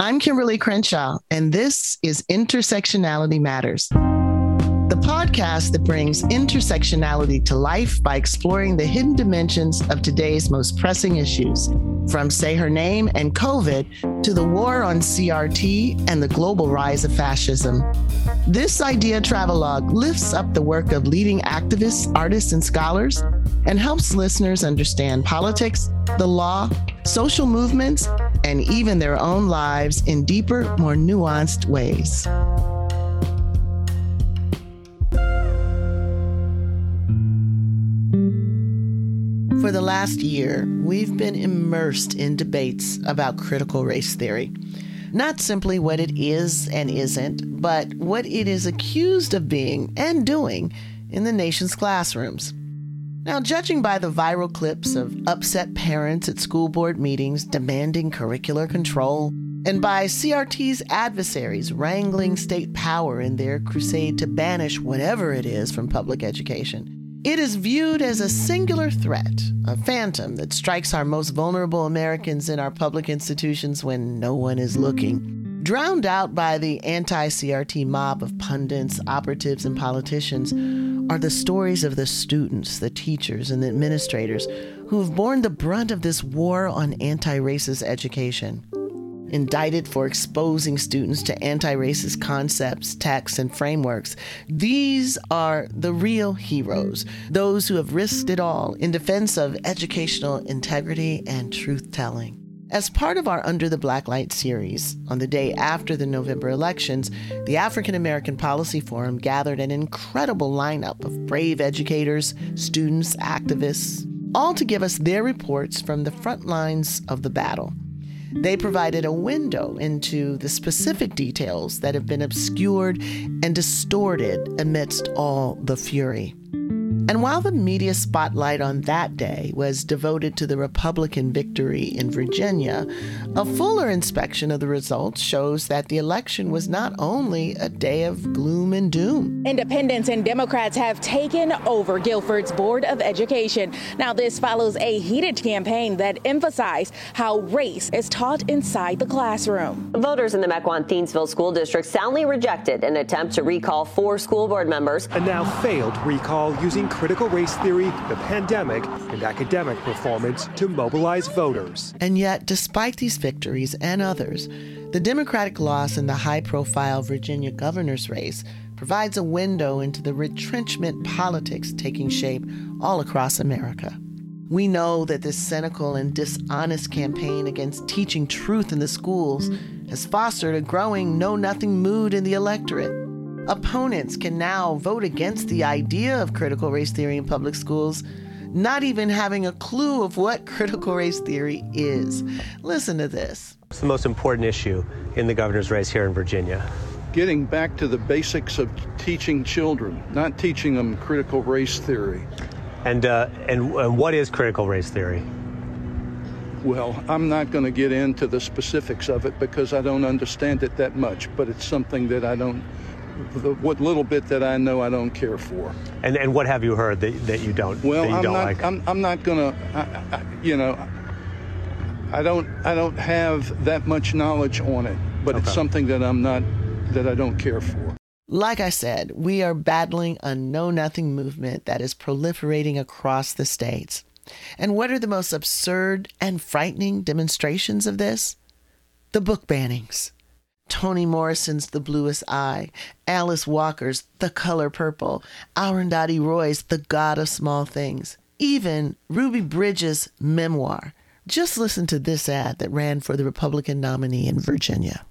I'm Kimberlé Crenshaw, and this is Intersectionality Matters, the podcast that brings intersectionality to life by exploring the hidden dimensions of today's most pressing issues, from Say Her Name and COVID to the war on CRT and the global rise of fascism. This idea travelogue lifts up the work of leading activists, artists, and scholars and helps listeners understand politics, the law, social movements, and even their own lives in deeper, more nuanced ways. For the last year, we've been immersed in debates about critical race theory. Not simply what it is and isn't, but what it is accused of being and doing in the nation's classrooms. Now, judging by the viral clips of upset parents at school board meetings demanding curricular control, and by CRT's adversaries wrangling state power in their crusade to banish whatever it is from public education, it is viewed as a singular threat, a phantom that strikes our most vulnerable Americans in our public institutions when no one is looking drowned out by the anti CRT mob of pundits, operatives, and politicians, are the stories of the students, the teachers, and the administrators who have borne the brunt of this war on anti racist education. Indicted for exposing students to anti racist concepts, texts, and frameworks, these are the real heroes, those who have risked it all in defense of educational integrity and truth telling. As part of our Under the Black Light series, on the day after the November elections, the African American Policy Forum gathered an incredible lineup of brave educators, students, activists, all to give us their reports from the front lines of the battle. They provided a window into the specific details that have been obscured and distorted amidst all the fury. And while the media spotlight on that day was devoted to the Republican victory in Virginia, a fuller inspection of the results shows that the election was not only a day of gloom and doom. Independents and Democrats have taken over Guilford's Board of Education. Now, this follows a heated campaign that emphasized how race is taught inside the classroom. Voters in the Mequon-Thiensville School District soundly rejected an attempt to recall four school board members. A now failed recall using critical race theory, the pandemic, and academic performance to mobilize voters. And yet, despite these victories and others, the Democratic loss in the high profile Virginia governor's race provides a window into the retrenchment politics taking shape all across America. We know that this cynical and dishonest campaign against teaching truth in the schools has fostered a growing know nothing mood in the electorate. Opponents can now vote against the idea of critical race theory in public schools, not even having a clue of what critical race theory is. Listen to this. What's the most important issue in the governor's race here in Virginia? Getting back to the basics of teaching children, not teaching them critical race theory. And, uh, and, and what is critical race theory? Well, I'm not going to get into the specifics of it because I don't understand it that much, but it's something that I don't the, what little bit that I know I don't care for. And and what have you heard that, that you don't? Well, you I'm, don't not, like? I'm, I'm not gonna. I, I, you know, I don't I don't have that much knowledge on it, but okay. it's something that I'm not that I don't care for. Like I said, we are battling a know nothing movement that is proliferating across the states. And what are the most absurd and frightening demonstrations of this? The book bannings. Toni Morrison's The Bluest Eye, Alice Walker's The Color Purple, Arundhati Roy's The God of Small Things, even Ruby Bridges' memoir. Just listen to this ad that ran for the Republican nominee in Virginia.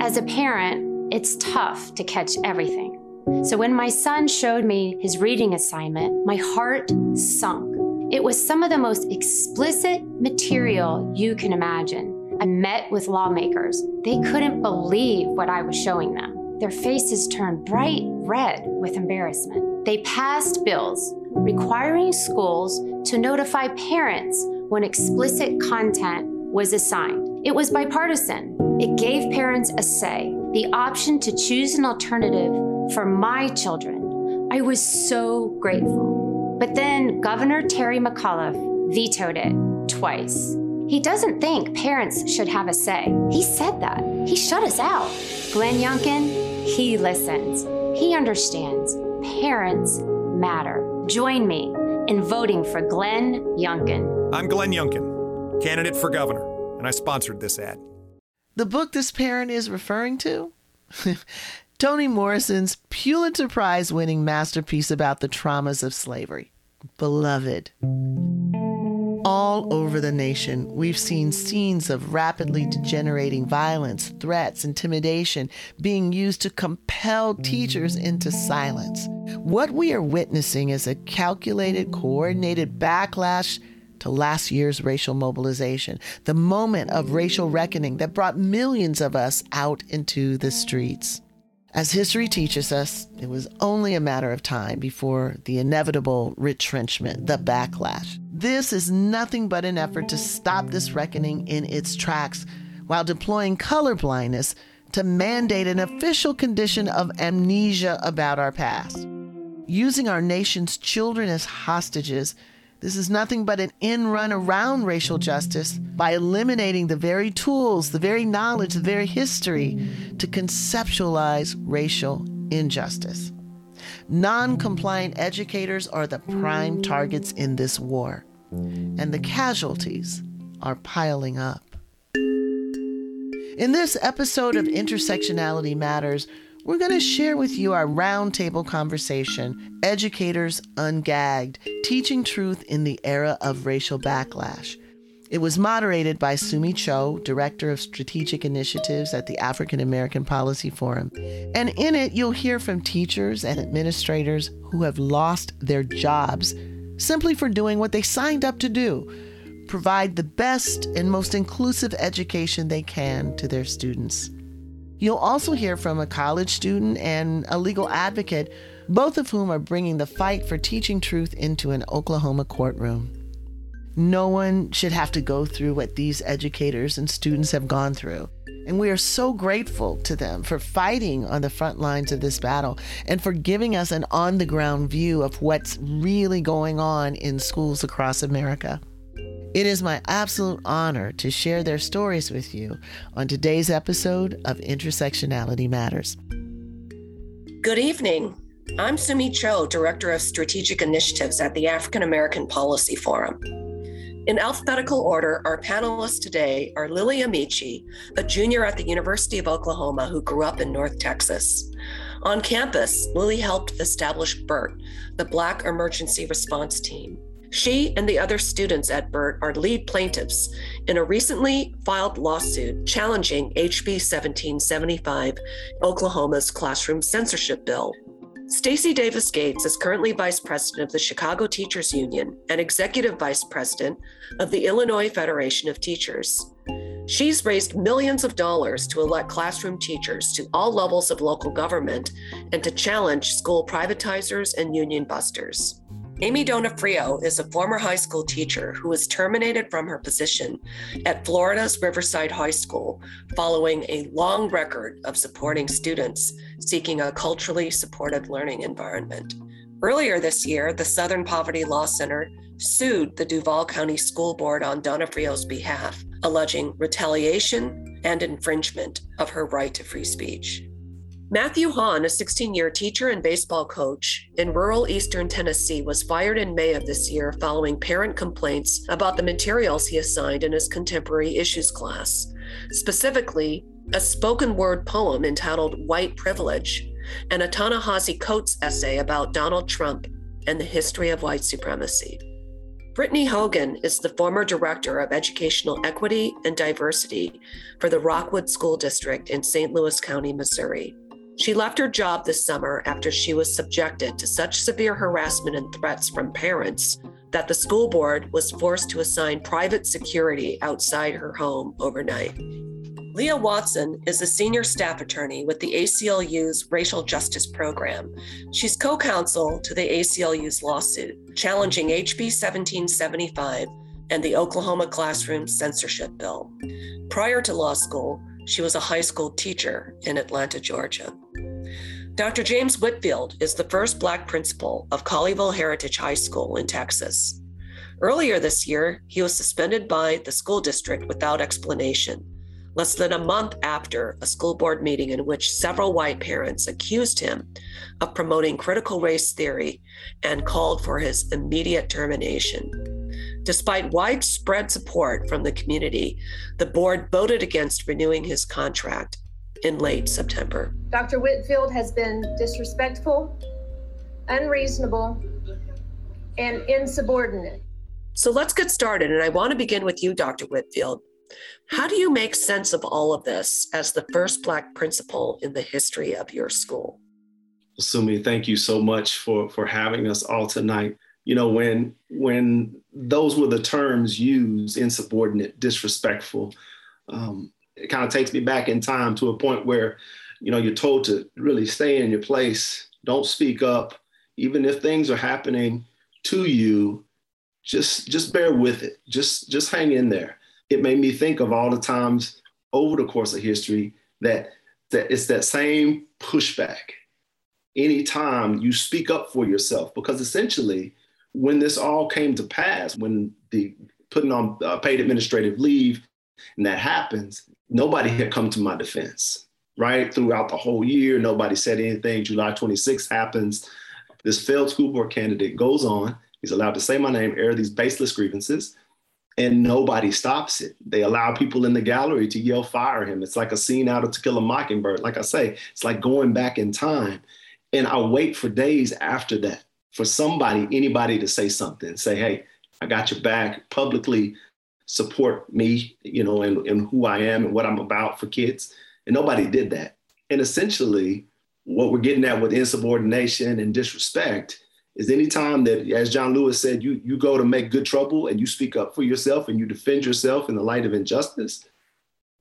As a parent, it's tough to catch everything. So when my son showed me his reading assignment, my heart sunk. It was some of the most explicit material you can imagine. I met with lawmakers. They couldn't believe what I was showing them. Their faces turned bright red with embarrassment. They passed bills requiring schools to notify parents when explicit content was assigned. It was bipartisan. It gave parents a say, the option to choose an alternative for my children. I was so grateful. But then Governor Terry McAuliffe vetoed it twice. He doesn't think parents should have a say. He said that. He shut us out. Glenn Youngkin, he listens. He understands. Parents matter. Join me in voting for Glenn Youngkin. I'm Glenn Youngkin, candidate for governor, and I sponsored this ad. The book this parent is referring to? Toni Morrison's Pulitzer Prize winning masterpiece about the traumas of slavery. Beloved. All over the nation, we've seen scenes of rapidly degenerating violence, threats, intimidation being used to compel teachers into silence. What we are witnessing is a calculated, coordinated backlash to last year's racial mobilization, the moment of racial reckoning that brought millions of us out into the streets. As history teaches us, it was only a matter of time before the inevitable retrenchment, the backlash. This is nothing but an effort to stop this reckoning in its tracks while deploying colorblindness to mandate an official condition of amnesia about our past. Using our nation's children as hostages this is nothing but an in run around racial justice by eliminating the very tools, the very knowledge, the very history to conceptualize racial injustice. Non compliant educators are the prime targets in this war, and the casualties are piling up. In this episode of Intersectionality Matters, we're going to share with you our roundtable conversation, Educators Ungagged Teaching Truth in the Era of Racial Backlash. It was moderated by Sumi Cho, Director of Strategic Initiatives at the African American Policy Forum. And in it, you'll hear from teachers and administrators who have lost their jobs simply for doing what they signed up to do provide the best and most inclusive education they can to their students. You'll also hear from a college student and a legal advocate, both of whom are bringing the fight for teaching truth into an Oklahoma courtroom. No one should have to go through what these educators and students have gone through. And we are so grateful to them for fighting on the front lines of this battle and for giving us an on the ground view of what's really going on in schools across America. It is my absolute honor to share their stories with you on today's episode of Intersectionality Matters. Good evening. I'm Sumi Cho, Director of Strategic Initiatives at the African American Policy Forum. In alphabetical order, our panelists today are Lilly Amechi, a junior at the University of Oklahoma who grew up in North Texas. On campus, Lilly helped establish BERT, the Black Emergency Response Team, she and the other students at BERT are lead plaintiffs in a recently filed lawsuit challenging HB 1775, Oklahoma's classroom censorship bill. Stacey Davis Gates is currently vice president of the Chicago Teachers Union and executive vice president of the Illinois Federation of Teachers. She's raised millions of dollars to elect classroom teachers to all levels of local government and to challenge school privatizers and union busters. Amy Donofrio is a former high school teacher who was terminated from her position at Florida's Riverside High School following a long record of supporting students seeking a culturally supportive learning environment. Earlier this year, the Southern Poverty Law Center sued the Duval County School Board on Donofrio's behalf, alleging retaliation and infringement of her right to free speech. Matthew Hawn, a 16 year teacher and baseball coach in rural eastern Tennessee, was fired in May of this year following parent complaints about the materials he assigned in his contemporary issues class, specifically, a spoken word poem entitled White Privilege and a Ta-Nehisi Coates essay about Donald Trump and the history of white supremacy. Brittany Hogan is the former director of educational equity and diversity for the Rockwood School District in St. Louis County, Missouri. She left her job this summer after she was subjected to such severe harassment and threats from parents that the school board was forced to assign private security outside her home overnight. Leah Watson is a senior staff attorney with the ACLU's Racial Justice Program. She's co counsel to the ACLU's lawsuit challenging HB 1775 and the Oklahoma Classroom Censorship Bill. Prior to law school, she was a high school teacher in Atlanta, Georgia. Dr. James Whitfield is the first Black principal of Colleyville Heritage High School in Texas. Earlier this year, he was suspended by the school district without explanation, less than a month after a school board meeting in which several white parents accused him of promoting critical race theory and called for his immediate termination. Despite widespread support from the community, the board voted against renewing his contract in late September. Dr. Whitfield has been disrespectful, unreasonable, and insubordinate. So let's get started. And I want to begin with you, Dr. Whitfield. How do you make sense of all of this as the first Black principal in the history of your school? Sumi, thank you so much for, for having us all tonight. You know, when when those were the terms used, insubordinate, disrespectful, um, it kind of takes me back in time to a point where, you know, you're told to really stay in your place, don't speak up, even if things are happening to you, just just bear with it. Just just hang in there. It made me think of all the times over the course of history that that it's that same pushback. Anytime you speak up for yourself, because essentially, when this all came to pass, when the putting on uh, paid administrative leave, and that happens, nobody had come to my defense. Right throughout the whole year, nobody said anything. July 26th happens. This failed school board candidate goes on He's allowed to say my name, air these baseless grievances, and nobody stops it. They allow people in the gallery to yell, fire him. It's like a scene out of To Kill a Mockingbird. Like I say, it's like going back in time. And I wait for days after that for somebody, anybody to say something, say, hey, I got your back, publicly support me, you know, and, and who I am and what I'm about for kids. And nobody did that. And essentially, what we're getting at with insubordination and disrespect is anytime that, as John Lewis said, you, you go to make good trouble and you speak up for yourself and you defend yourself in the light of injustice,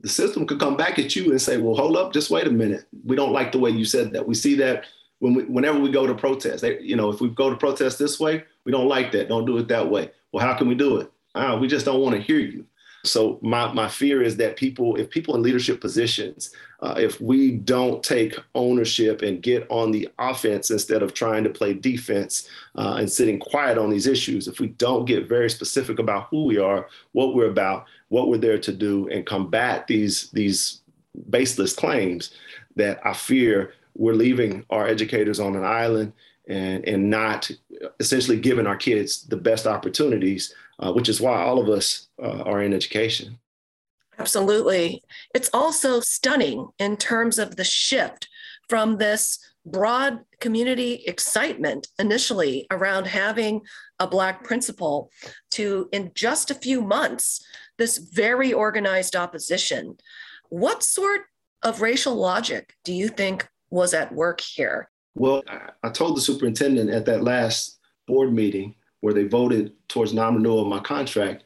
the system could come back at you and say, well, hold up, just wait a minute. We don't like the way you said that. We see that when we, whenever we go to protest. They, you know, if we go to protest this way, we don't like that. Don't do it that way. Well, how can we do it? Ah, we just don't want to hear you. So my, my fear is that people, if people in leadership positions, uh, if we don't take ownership and get on the offense instead of trying to play defense uh, and sitting quiet on these issues, if we don't get very specific about who we are, what we're about, what we're there to do, and combat these these baseless claims, that I fear we're leaving our educators on an island and and not essentially giving our kids the best opportunities uh, which is why all of us uh, are in education. Absolutely. It's also stunning in terms of the shift from this broad community excitement initially around having a Black principal to, in just a few months, this very organized opposition. What sort of racial logic do you think was at work here? Well, I told the superintendent at that last board meeting where they voted towards non-renewal of my contract,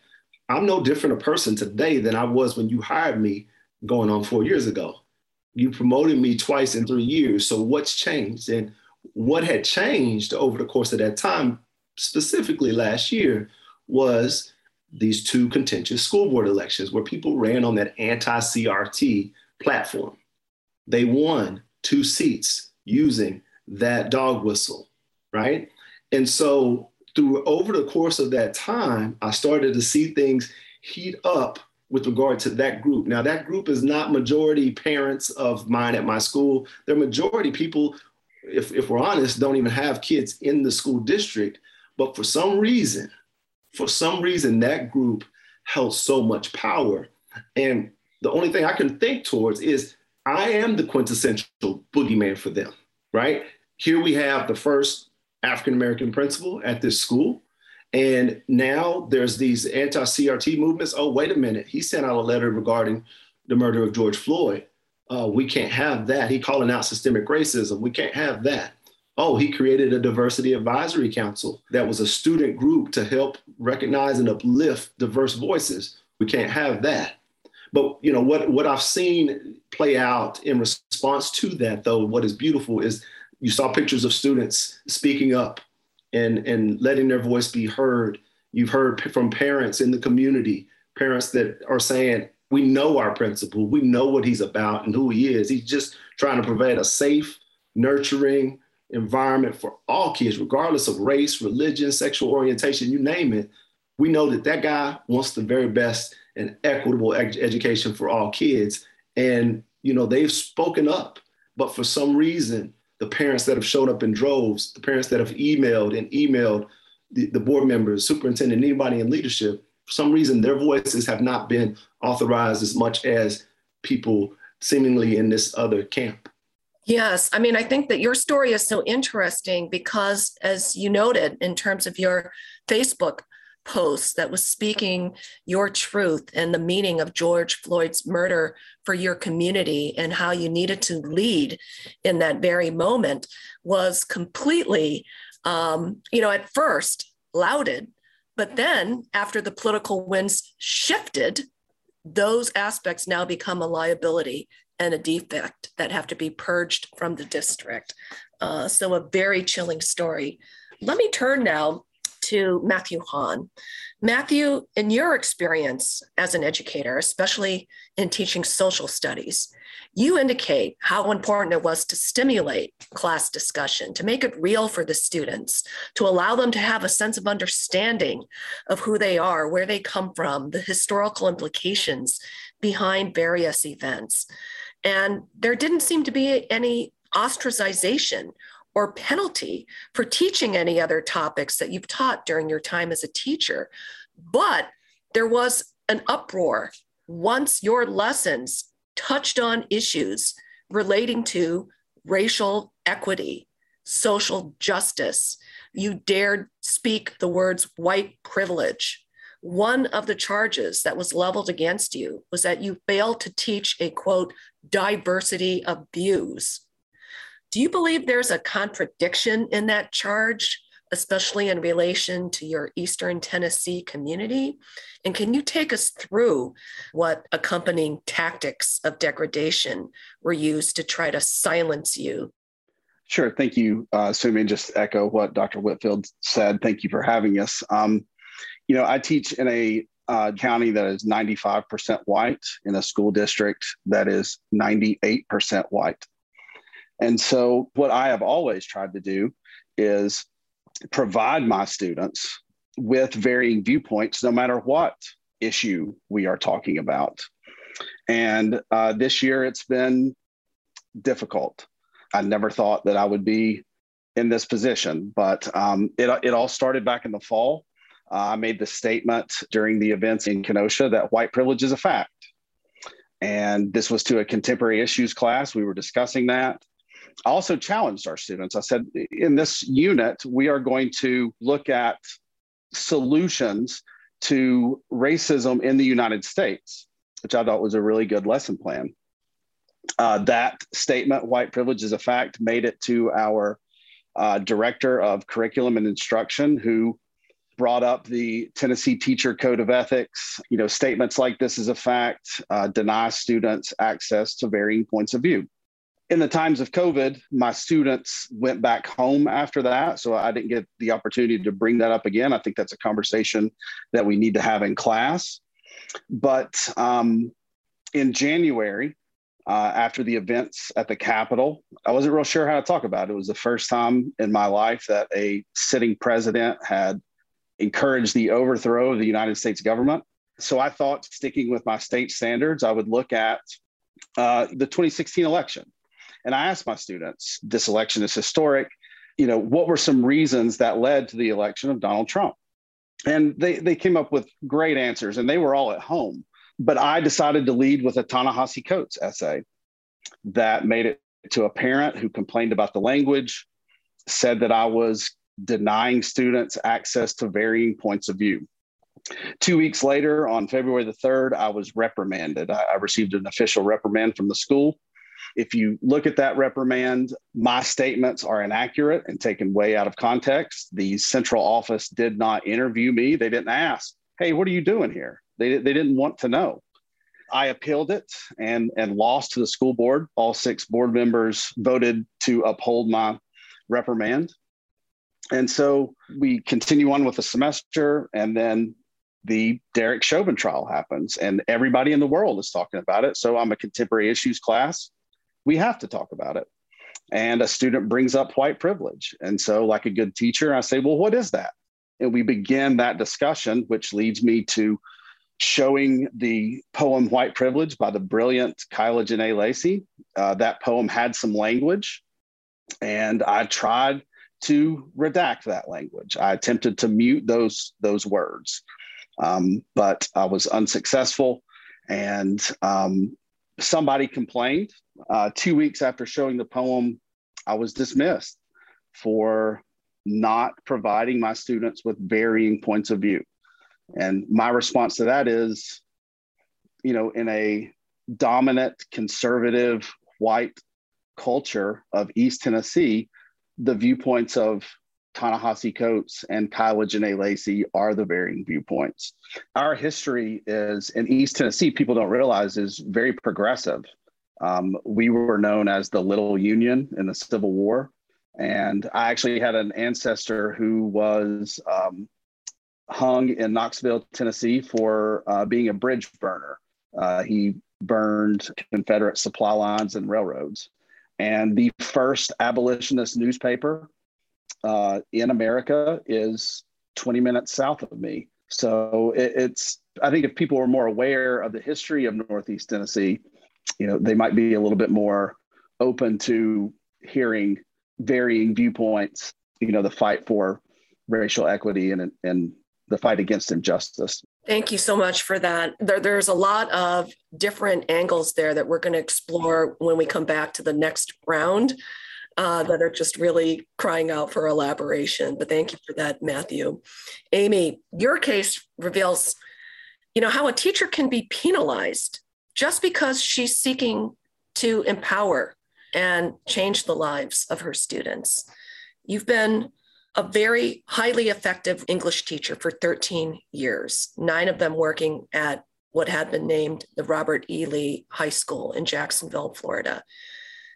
I'm no different a person today than I was when you hired me going on four years ago. You promoted me twice in three years. So what's changed? And what had changed over the course of that time, specifically last year, was these two contentious school board elections where people ran on that anti-CRT platform. They won two seats using that dog whistle, right? And so through over the course of that time, I started to see things heat up with regard to that group. Now, that group is not majority parents of mine at my school. They're majority people, if, if we're honest, don't even have kids in the school district. But for some reason, for some reason, that group held so much power. And the only thing I can think towards is I am the quintessential boogeyman for them, right? Here we have the first African American principal at this school. And now there's these anti CRT movements. Oh, wait a minute. He sent out a letter regarding the murder of George Floyd. Uh, we can't have that. He calling out systemic racism. We can't have that. Oh, he created a diversity advisory council that was a student group to help recognize and uplift diverse voices. We can't have that. But you know what what I've seen play out in response to that, though, what is beautiful is you saw pictures of students speaking up and, and letting their voice be heard. You've heard from parents in the community, parents that are saying, we know our principal, we know what he's about and who he is. He's just trying to provide a safe, nurturing environment for all kids, regardless of race, religion, sexual orientation, you name it. we know that that guy wants the very best and equitable ed- education for all kids. And, you know, they've spoken up, but for some reason, the parents that have showed up in droves, the parents that have emailed and emailed the, the board members, superintendent, anybody in leadership, for some reason, their voices have not been authorized as much as people seemingly in this other camp. Yes, I mean, I think that your story is so interesting because, as you noted, in terms of your Facebook post that was speaking your truth and the meaning of George Floyd's murder for your community and how you needed to lead in that very moment was completely, um, you know, at first lauded. But then, after the political winds shifted, those aspects now become a liability and a defect that have to be purged from the district. Uh, so, a very chilling story. Let me turn now to Matthew Hawn. Matthew, in your experience as an educator, especially in teaching social studies, you indicate how important it was to stimulate class discussion, to make it real for the students, to allow them to have a sense of understanding of who they are, where they come from, the historical implications behind various events. And there didn't seem to be any ostracization or penalty for teaching any other topics that you've taught during your time as a teacher. But there was an uproar once your lessons touched on issues relating to racial equity, social justice. You dared speak the words white privilege. One of the charges that was leveled against you was that you failed to teach a quote, diversity of views. Do you believe there's a contradiction in that charge, especially in relation to your Eastern Tennessee community? And can you take us through what accompanying tactics of degradation were used to try to silence you? Sure. Thank you, uh, Sumi. Just echo what Dr. Whitfield said. Thank you for having us. Um, you know, I teach in a uh, county that is 95% white in a school district that is 98% white. And so, what I have always tried to do is provide my students with varying viewpoints, no matter what issue we are talking about. And uh, this year, it's been difficult. I never thought that I would be in this position, but um, it, it all started back in the fall. Uh, I made the statement during the events in Kenosha that white privilege is a fact. And this was to a contemporary issues class. We were discussing that. I also challenged our students. I said, in this unit, we are going to look at solutions to racism in the United States, which I thought was a really good lesson plan. Uh, that statement, white privilege is a fact, made it to our uh, director of curriculum and instruction, who brought up the Tennessee Teacher Code of Ethics. You know, statements like this is a fact uh, deny students access to varying points of view in the times of COVID, my students went back home after that. So I didn't get the opportunity to bring that up again. I think that's a conversation that we need to have in class. But um, in January, uh, after the events at the Capitol, I wasn't real sure how to talk about it. It was the first time in my life that a sitting president had encouraged the overthrow of the United States government. So I thought, sticking with my state standards, I would look at uh, the 2016 election and I asked my students, this election is historic. You know, what were some reasons that led to the election of Donald Trump? And they, they came up with great answers, and they were all at home. But I decided to lead with a Ta-Nehisi Coates essay that made it to a parent who complained about the language, said that I was denying students access to varying points of view. Two weeks later, on February the 3rd, I was reprimanded. I, I received an official reprimand from the school if you look at that reprimand, my statements are inaccurate and taken way out of context. The central office did not interview me. They didn't ask, hey, what are you doing here? They, they didn't want to know. I appealed it and, and lost to the school board. All six board members voted to uphold my reprimand. And so we continue on with the semester, and then the Derek Chauvin trial happens, and everybody in the world is talking about it. So I'm a contemporary issues class we have to talk about it. And a student brings up white privilege. And so, like a good teacher, I say, Well, what is that? and we begin that discussion, which leads me to showing the poem White Privilege by the brilliant Kyla Jenée Lacey. Uh, that poem had some language, and I tried to redact that language. I attempted to mute those, those words, um, but I was unsuccessful. And um, somebody complained. Uh, two weeks after showing the poem, I was dismissed for not providing my students with varying points of view. And my response to that is, you know, in a dominant, conservative, white culture of East Tennessee, the viewpoints of Ta-Nehisi Coates and Kyla Jenée Lacey are the varying viewpoints. Our history is in East Tennessee, people don't realize is very progressive. Um, we were known as the Little Union in the Civil War. And I actually had an ancestor who was um, hung in Knoxville, Tennessee for uh, being a bridge burner. Uh, he burned Confederate supply lines and railroads. And the first abolitionist newspaper uh, in America is 20 minutes south of me. So it, it's, I think if people are more aware of the history of Northeast Tennessee, you know, they might be a little bit more open to hearing varying viewpoints, you know, the fight for racial equity and, and the fight against injustice. Thank you so much for that. There, there's a lot of different angles there that we're going to explore when we come back to the next round uh, that are just really crying out for elaboration. But thank you for that, Matthew. Amy, your case reveals, you know, how a teacher can be penalized just because she's seeking to empower and change the lives of her students. You've been a very highly effective English teacher for 13 years, nine of them working at what had been named the Robert E. Lee High School in Jacksonville, Florida.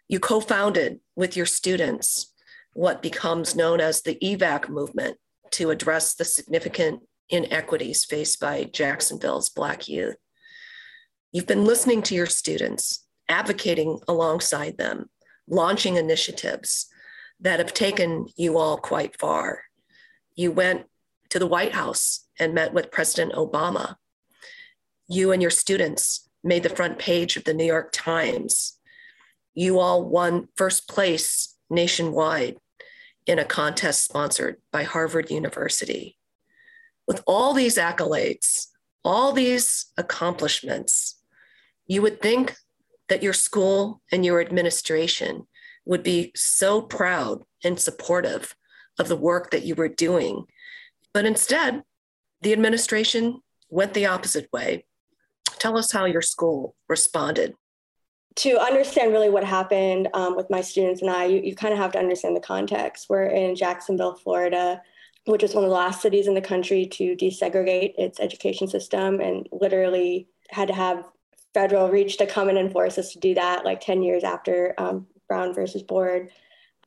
You co founded with your students what becomes known as the EVAC movement to address the significant inequities faced by Jacksonville's Black youth. You've been listening to your students, advocating alongside them, launching initiatives that have taken you all quite far. You went to the White House and met with President Obama. You and your students made the front page of the New York Times. You all won first place nationwide in a contest sponsored by Harvard University. With all these accolades, all these accomplishments, you would think that your school and your administration would be so proud and supportive of the work that you were doing. But instead, the administration went the opposite way. Tell us how your school responded. To understand really what happened um, with my students and I, you, you kind of have to understand the context. We're in Jacksonville, Florida, which is one of the last cities in the country to desegregate its education system and literally had to have federal reach to come and enforce us to do that like 10 years after um, Brown versus Board.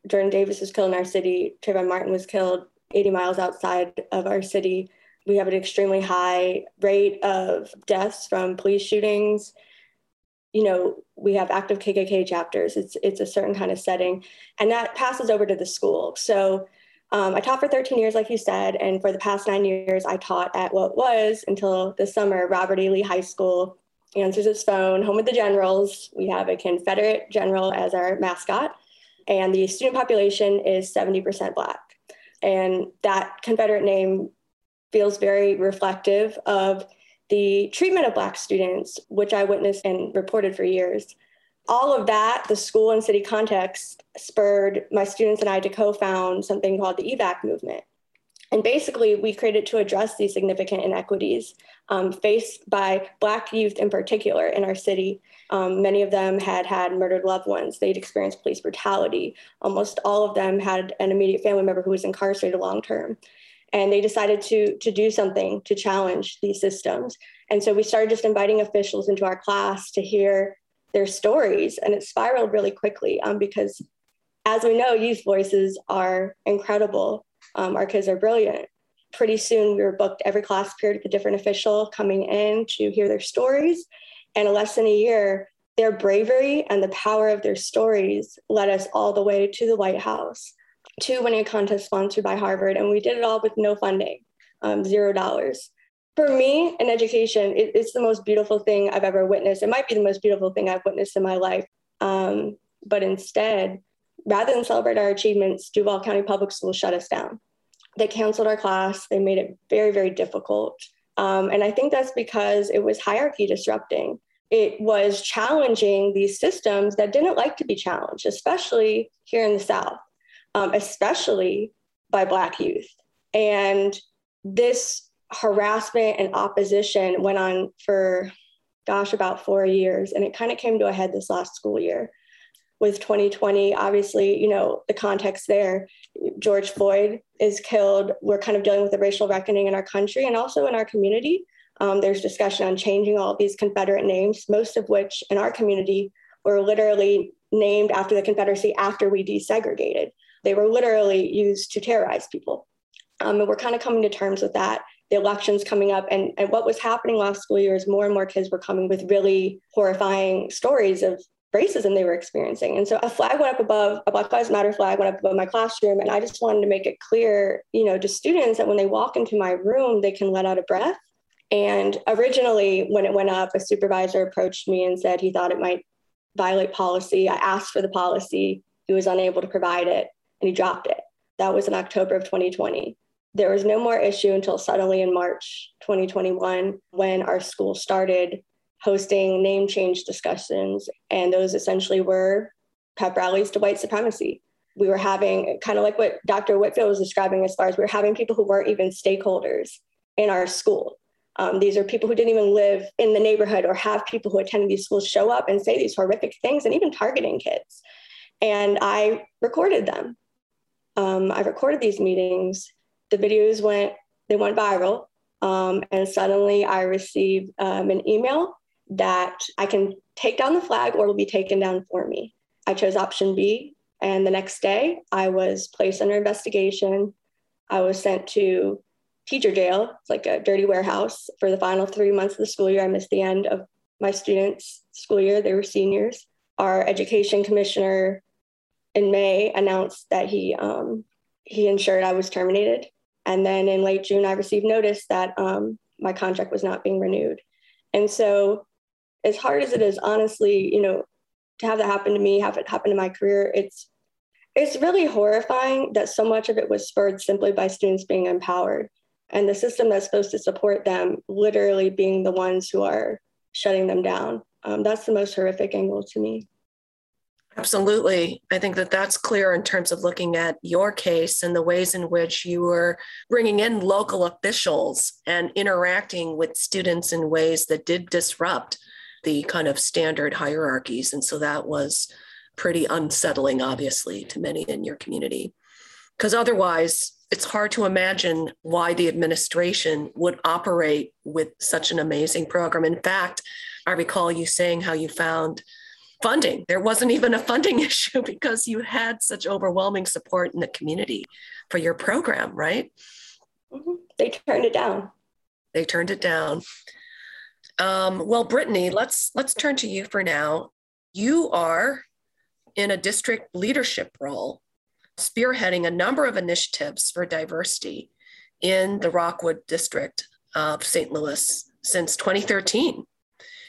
Jordan Davis was killed in our city. Trayvon Martin was killed 80 miles outside of our city. We have an extremely high rate of deaths from police shootings. You know, we have active KKK chapters. It's it's a certain kind of setting, and that passes over to the school. So um, I taught for 13 years, like you said, and for the past nine years, I taught at what was until this summer Robert E. Lee High School answers his phone, home of the generals. We have a Confederate general as our mascot, and the student population is 70% Black. And that Confederate name feels very reflective of the treatment of Black students, which I witnessed and reported for years. All of that, the school and city context, spurred my students and I to co found something called the EVAC movement. And basically, we created to address these significant inequities um, faced by Black youth in particular in our city. Um, many of them had had murdered loved ones. They'd experienced police brutality. Almost all of them had an immediate family member who was incarcerated long term. And they decided to, to do something to challenge these systems. And so we started just inviting officials into our class to hear their stories. And it spiraled really quickly um, because, as we know, youth voices are incredible um, our kids are brilliant. Pretty soon, we were booked every class period with a different official coming in to hear their stories. And in less than a year, their bravery and the power of their stories led us all the way to the White House, two winning contests sponsored by Harvard, and we did it all with no funding, um, zero dollars. For me, in education, it, it's the most beautiful thing I've ever witnessed. It might be the most beautiful thing I've witnessed in my life. Um, but instead, rather than celebrate our achievements, Duval County Public Schools shut us down. They canceled our class. They made it very, very difficult. Um, and I think that's because it was hierarchy disrupting. It was challenging these systems that didn't like to be challenged, especially here in the South, um, especially by Black youth. And this harassment and opposition went on for, gosh, about four years. And it kind of came to a head this last school year with 2020. Obviously, you know, the context there George Floyd is killed. We're kind of dealing with a racial reckoning in our country and also in our community. Um, there's discussion on changing all these Confederate names, most of which in our community were literally named after the Confederacy after we desegregated. They were literally used to terrorize people. Um, and we're kind of coming to terms with that. The elections coming up, and, and what was happening last school year is more and more kids were coming with really horrifying stories of racism they were experiencing. And so a flag went up above, a Black Lives Matter flag went up above my classroom. And I just wanted to make it clear, you know, to students that when they walk into my room, they can let out a breath. And originally, when it went up, a supervisor approached me and said he thought it might violate policy. I asked for the policy. He was unable to provide it and he dropped it. That was in October of 2020. There was no more issue until suddenly in March 2021 when our school started hosting name change discussions. And those essentially were pep rallies to white supremacy. We were having kind of like what Dr. Whitfield was describing as far as we were having people who weren't even stakeholders in our school. Um, these are people who didn't even live in the neighborhood or have people who attended these schools show up and say these horrific things and even targeting kids. And I recorded them. Um, I recorded these meetings. The videos went, they went viral. Um, and suddenly I received um, an email that I can take down the flag or it will be taken down for me. I chose option B. And the next day, I was placed under investigation. I was sent to teacher jail. It's like a dirty warehouse for the final three months of the school year. I missed the end of my students' school year. They were seniors. Our education commissioner in May announced that he um, he ensured I was terminated. And then in late June, I received notice that um, my contract was not being renewed. And so as hard as it is, honestly, you know, to have that happen to me, have it happen to my career, it's it's really horrifying that so much of it was spurred simply by students being empowered and the system that's supposed to support them literally being the ones who are shutting them down. Um, that's the most horrific angle to me. Absolutely. I think that that's clear in terms of looking at your case and the ways in which you were bringing in local officials and interacting with students in ways that did disrupt the kind of standard hierarchies. And so that was pretty unsettling, obviously, to many in your community. Because otherwise, it's hard to imagine why the administration would operate with such an amazing program. In fact, I recall you saying how you found funding. There wasn't even a funding issue because you had such overwhelming support in the community for your program, right? Mm-hmm. They turned it down. They turned it down. Um, well, Brittany, let's let's turn to you for now. You are in a district leadership role, spearheading a number of initiatives for diversity in the Rockwood district of St. Louis since 2013.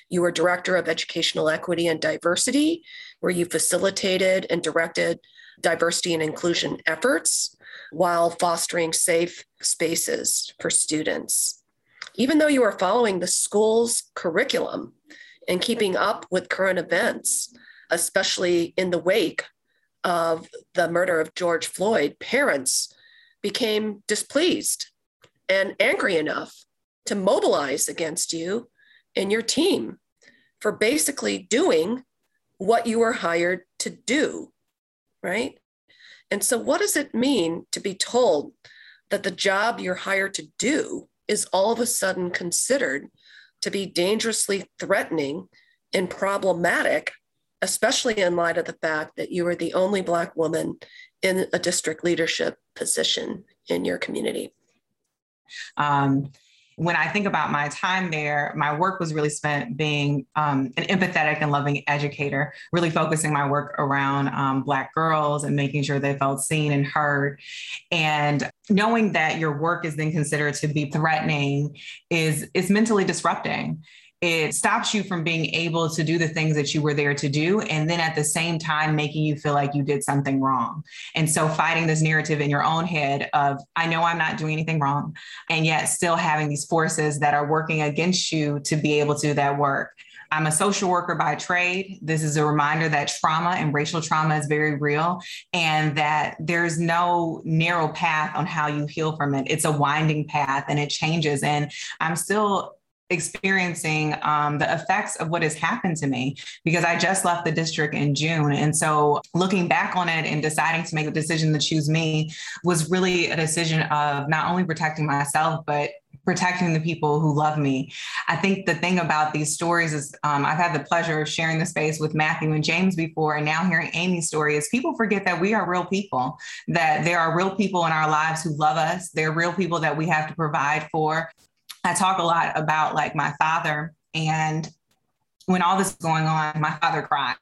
You were director of educational equity and diversity, where you facilitated and directed diversity and inclusion efforts while fostering safe spaces for students. Even though you are following the school's curriculum and keeping up with current events, especially in the wake of the murder of George Floyd, parents became displeased and angry enough to mobilize against you and your team for basically doing what you were hired to do, right? And so, what does it mean to be told that the job you're hired to do is all of a sudden considered to be dangerously threatening and problematic, especially in light of the fact that you are the only Black woman in a district leadership position in your community. Um, when I think about my time there, my work was really spent being um, an empathetic and loving educator, really focusing my work around um, Black girls and making sure they felt seen and heard. And knowing that your work is then considered to be threatening is, is mentally disrupting it stops you from being able to do the things that you were there to do and then at the same time making you feel like you did something wrong and so fighting this narrative in your own head of i know i'm not doing anything wrong and yet still having these forces that are working against you to be able to do that work I'm a social worker by trade. This is a reminder that trauma and racial trauma is very real and that there's no narrow path on how you heal from it. It's a winding path and it changes. And I'm still experiencing um, the effects of what has happened to me because I just left the district in June. And so looking back on it and deciding to make the decision to choose me was really a decision of not only protecting myself, but protecting the people who love me. I think the thing about these stories is um, I've had the pleasure of sharing the space with Matthew and James before, and now hearing Amy's story is people forget that we are real people, that there are real people in our lives who love us. There are real people that we have to provide for. I talk a lot about like my father and when all this was going on, my father cried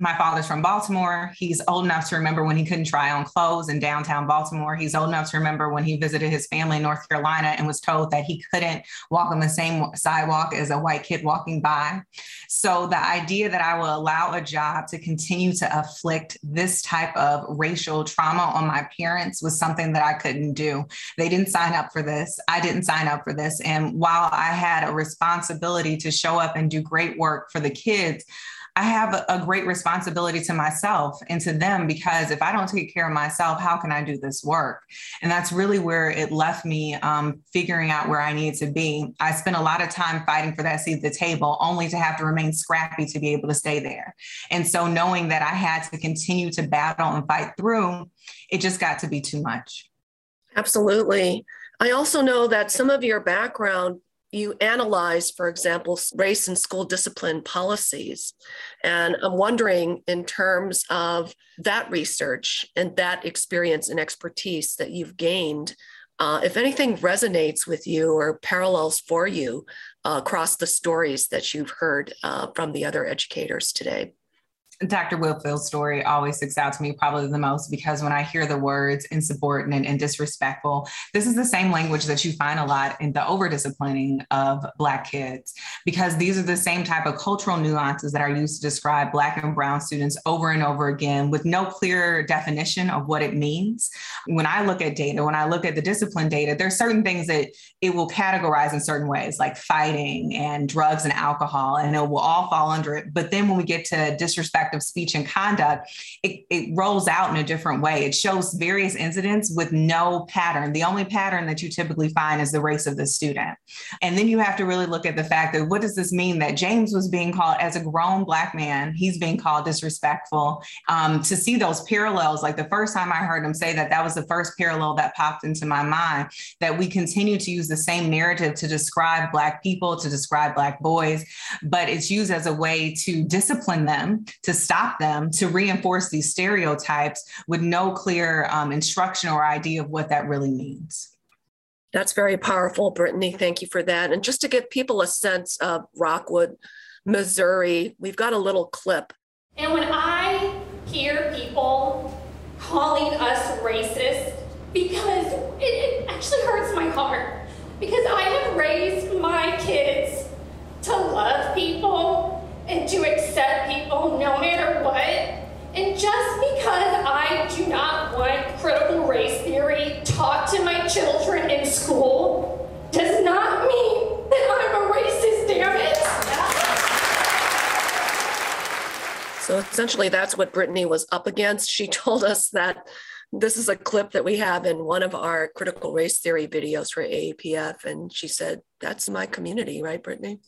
my father's from Baltimore. He's old enough to remember when he couldn't try on clothes in downtown Baltimore. He's old enough to remember when he visited his family in North Carolina and was told that he couldn't walk on the same sidewalk as a white kid walking by. So the idea that I will allow a job to continue to afflict this type of racial trauma on my parents was something that I couldn't do. They didn't sign up for this. I didn't sign up for this. And while I had a responsibility to show up and do great work for the kids, I have a, great responsibility to myself and to them because if I don't take care of myself, how can I do this work? And that's really where it left me um, figuring out where I needed to be. I spent a lot of time fighting for that seat at the table, only to have to remain scrappy to be able to stay there. And so knowing that I had to continue to battle and fight through, it just got to be too much. Absolutely. I also know that some of your background you analyze, for example, race and school discipline policies. And I'm wondering, in terms of that research and that experience and expertise that you've gained, uh, if anything resonates with you or parallels for you uh, across the stories that you've heard uh, from the other educators today. Dr. Whitfield's story always sticks out to me probably the most because when I hear the words insubordinate and disrespectful, this is the same language that you find a lot in the overdisciplining of Black kids, because these are the same type of cultural nuances that are used to describe Black and Brown students over and over again with no clear definition of what it means. When I look at data, when I look at the discipline data, there's certain things that it will categorize in certain ways, like fighting and drugs and alcohol, and it will all fall under it. But then when we get to disrespect, of speech and conduct, it, it rolls out in a different way. It shows various incidents with no pattern. The only pattern that you typically find is the race of the student. And then you have to really look at the fact that what does this mean that James was being called as a grown Black man, he's being called disrespectful. Um, to see those parallels, like the first time I heard him say that, that was the first parallel that popped into my mind that we continue to use the same narrative to describe Black people, to describe Black boys, but it's used as a way to discipline them, to stop them to reinforce these stereotypes with no clear um, instruction or idea of what that really means. That's very powerful, Brittany. Thank you for that. And just to give people a sense of Rockwood, Missouri, we've got a little clip. And when I hear people calling us racist, because it, it actually hurts my heart, because I have raised my kids to love people and to accept people no matter what. And just because I do not want critical race theory taught to my children in school does not mean that I'm a racist, damn it. So essentially, that's what Brittany was up against. She told us that this is a clip that we have in one of our critical race theory videos for AAPF. And she said, That's my community, right, Brittany?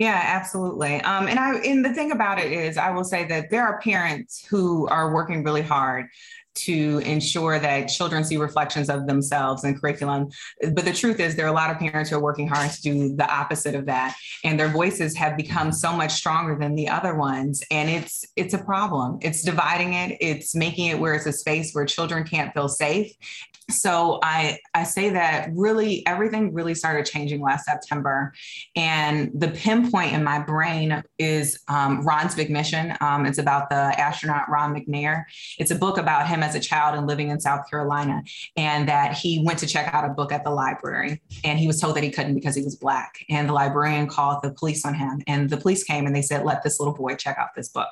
Yeah, absolutely. Um, and I and the thing about it is, I will say that there are parents who are working really hard to ensure that children see reflections of themselves in curriculum. But the truth is, there are a lot of parents who are working hard to do the opposite of that, and their voices have become so much stronger than the other ones, and it's it's a problem. It's dividing it. It's making it where it's a space where children can't feel safe, so I I say that really everything really started changing last September, and the pinpoint in my brain is um, Ron's Big Mission. Um, it's about the astronaut Ron McNair. It's a book about him as a child and living in South Carolina, and that he went to check out a book at the library, and he was told that he couldn't because he was black, and the librarian called the police on him, and the police came and they said let this little boy check out this book.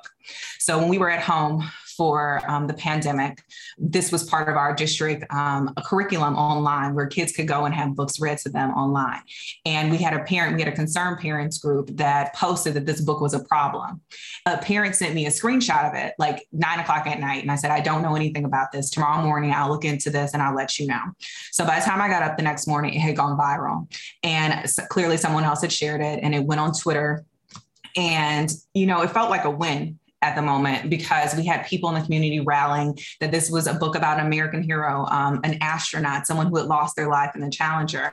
So when we were at home for um, the pandemic, this was part of our district um, a curriculum online where kids could go and have books read to them online. And we had a parent, we had a concerned parents group that posted that this book was a problem. A parent sent me a screenshot of it like nine o'clock at night. And I said, I don't know anything about this. Tomorrow morning, I'll look into this and I'll let you know. So by the time I got up the next morning, it had gone viral. And clearly someone else had shared it and it went on Twitter. And, you know, it felt like a win at the moment because we had people in the community rallying that this was a book about an American hero, um, an astronaut, someone who had lost their life in the Challenger.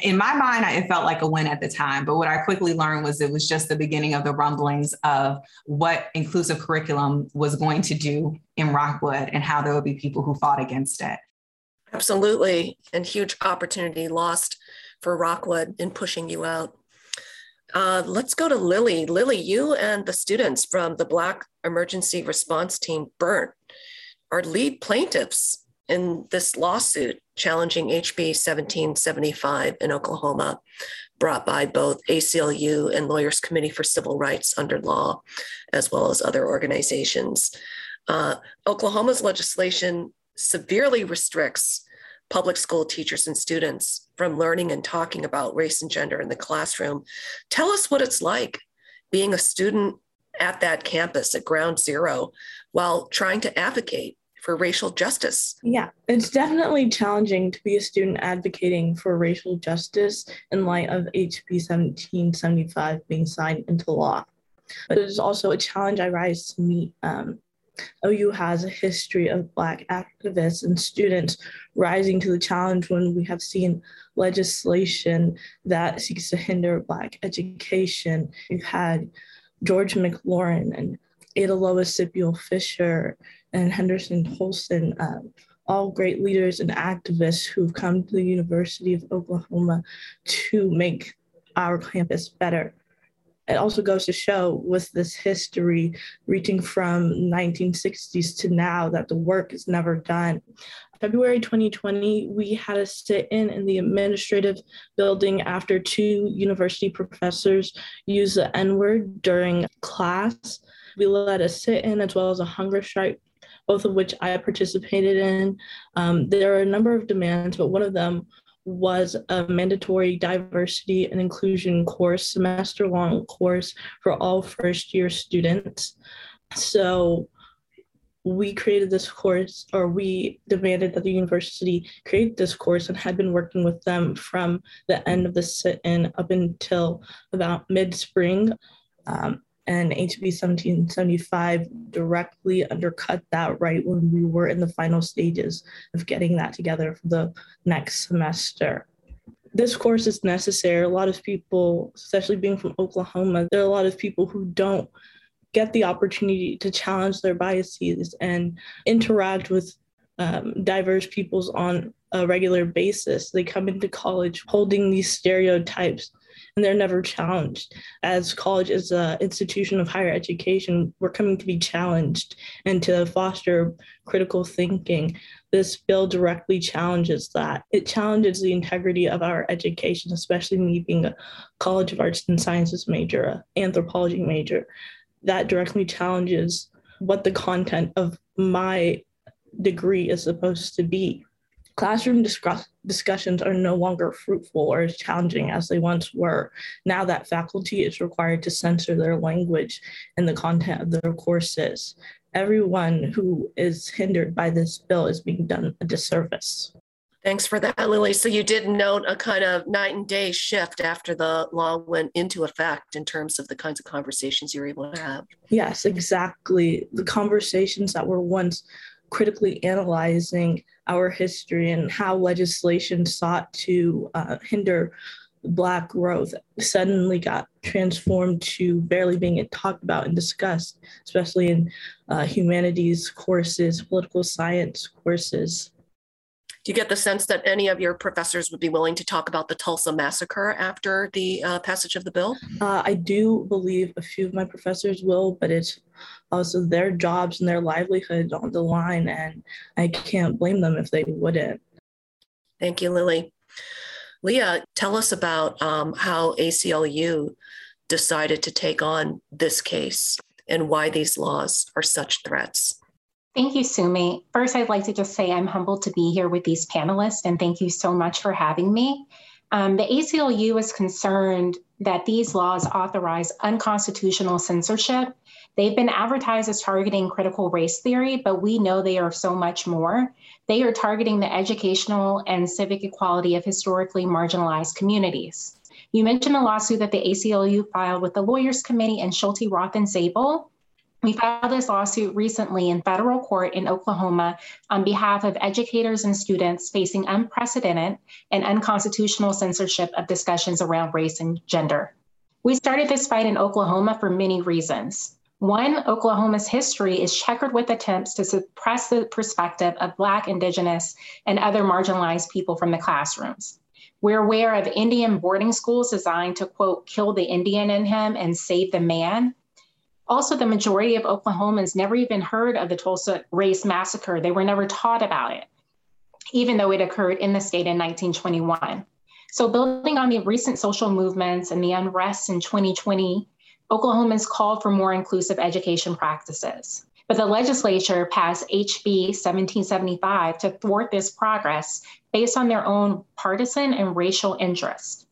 In my mind, it felt like a win at the time. But what I quickly learned was it was just the beginning of the rumblings of what inclusive curriculum was going to do in Rockwood and how there would be people who fought against it. Absolutely. And huge opportunity lost for Rockwood in pushing you out. Uh, let's go to Lilly. Lilly, you and the students from the Black Emergency Response Team, BERT, are lead plaintiffs in this lawsuit challenging HB 1775 in Oklahoma, brought by both ACLU and Lawyers Committee for Civil Rights under law, as well as other organizations. Uh, Oklahoma's legislation severely restricts public school teachers and students from learning and talking about race and gender in the classroom. Tell us what it's like being a student at that campus at ground zero while trying to advocate for racial justice. Yeah, it's definitely challenging to be a student advocating for racial justice in light of HB 1775 being signed into law. But it is also a challenge I rise to meet um, OU has a history of Black activists and students rising to the challenge when we have seen legislation that seeks to hinder Black education. We've had George McLaurin and Ada Lois Sipuel Fisher and Henderson Tolson, uh, all great leaders and activists who've come to the University of Oklahoma to make our campus better it also goes to show with this history reaching from 1960s to now that the work is never done. February 2020 we had a sit-in in the administrative building after two university professors used the n-word during class. We led a sit-in as well as a hunger strike both of which i participated in. Um, there are a number of demands but one of them was a mandatory diversity and inclusion course, semester long course for all first year students. So we created this course, or we demanded that the university create this course and had been working with them from the end of the sit in up until about mid spring. Um, and HB 1775 directly undercut that right when we were in the final stages of getting that together for the next semester. This course is necessary. A lot of people, especially being from Oklahoma, there are a lot of people who don't get the opportunity to challenge their biases and interact with um, diverse peoples on a regular basis. They come into college holding these stereotypes and they're never challenged. As college is an institution of higher education, we're coming to be challenged and to foster critical thinking. This bill directly challenges that. It challenges the integrity of our education, especially me being a College of Arts and Sciences major, an anthropology major. That directly challenges what the content of my degree is supposed to be. Classroom discuss- discussions are no longer fruitful or as challenging as they once were. Now that faculty is required to censor their language and the content of their courses. Everyone who is hindered by this bill is being done a disservice. Thanks for that, Lilly. So you did note a kind of night and day shift after the law went into effect in terms of the kinds of conversations you were able to have. Yes, exactly. The conversations that were once critically analyzing our history and how legislation sought to uh, hinder Black growth suddenly got transformed to barely being talked about and discussed, especially in uh, humanities courses, political science courses. Do you get the sense that any of your professors would be willing to talk about the Tulsa massacre after the uh, passage of the bill? Uh, I do believe a few of my professors will, but it's also their jobs and their livelihood on the line, and I can't blame them if they wouldn't. Thank you, Lilly. Leah, tell us about um, how ACLU decided to take on this case and why these laws are such threats. Thank you, Sumi. First, I'd like to just say I'm humbled to be here with these panelists, and thank you so much for having me. Um, the ACLU is concerned that these laws authorize unconstitutional censorship. They've been advertised as targeting critical race theory, but we know they are so much more. They are targeting the educational and civic equality of historically marginalized communities. You mentioned a lawsuit that the ACLU filed with the Lawyers Committee and Schulte Roth and Zabel we filed this lawsuit recently in federal court in Oklahoma on behalf of educators and students facing unprecedented and unconstitutional censorship of discussions around race and gender. We started this fight in Oklahoma for many reasons. One, Oklahoma's history is checkered with attempts to suppress the perspective of Black, Indigenous, and other marginalized people from the classrooms. We're aware of Indian boarding schools designed to, quote, kill the Indian in him and save the man, also, the majority of Oklahomans never even heard of the Tulsa race massacre. They were never taught about it, even though it occurred in the state in 1921. So, building on the recent social movements and the unrest in 2020, Oklahomans called for more inclusive education practices. But the legislature passed HB 1775 to thwart this progress based on their own partisan and racial interests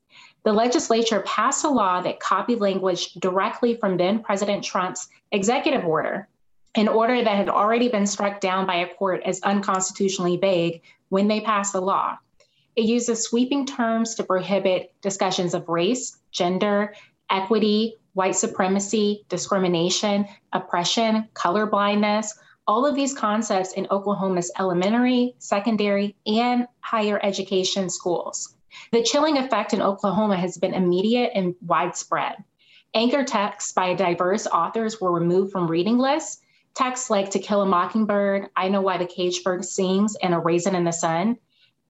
the legislature passed a law that copied language directly from then President Trump's executive order, an order that had already been struck down by a court as unconstitutionally vague when they passed the law. It uses sweeping terms to prohibit discussions of race, gender, equity, white supremacy, discrimination, oppression, colorblindness, all of these concepts in Oklahoma's elementary, secondary, and higher education schools. The chilling effect in Oklahoma has been immediate and widespread. Anchor texts by diverse authors were removed from reading lists. Texts like To Kill a Mockingbird, I Know Why the Caged Bird Sings, and A Raisin in the Sun.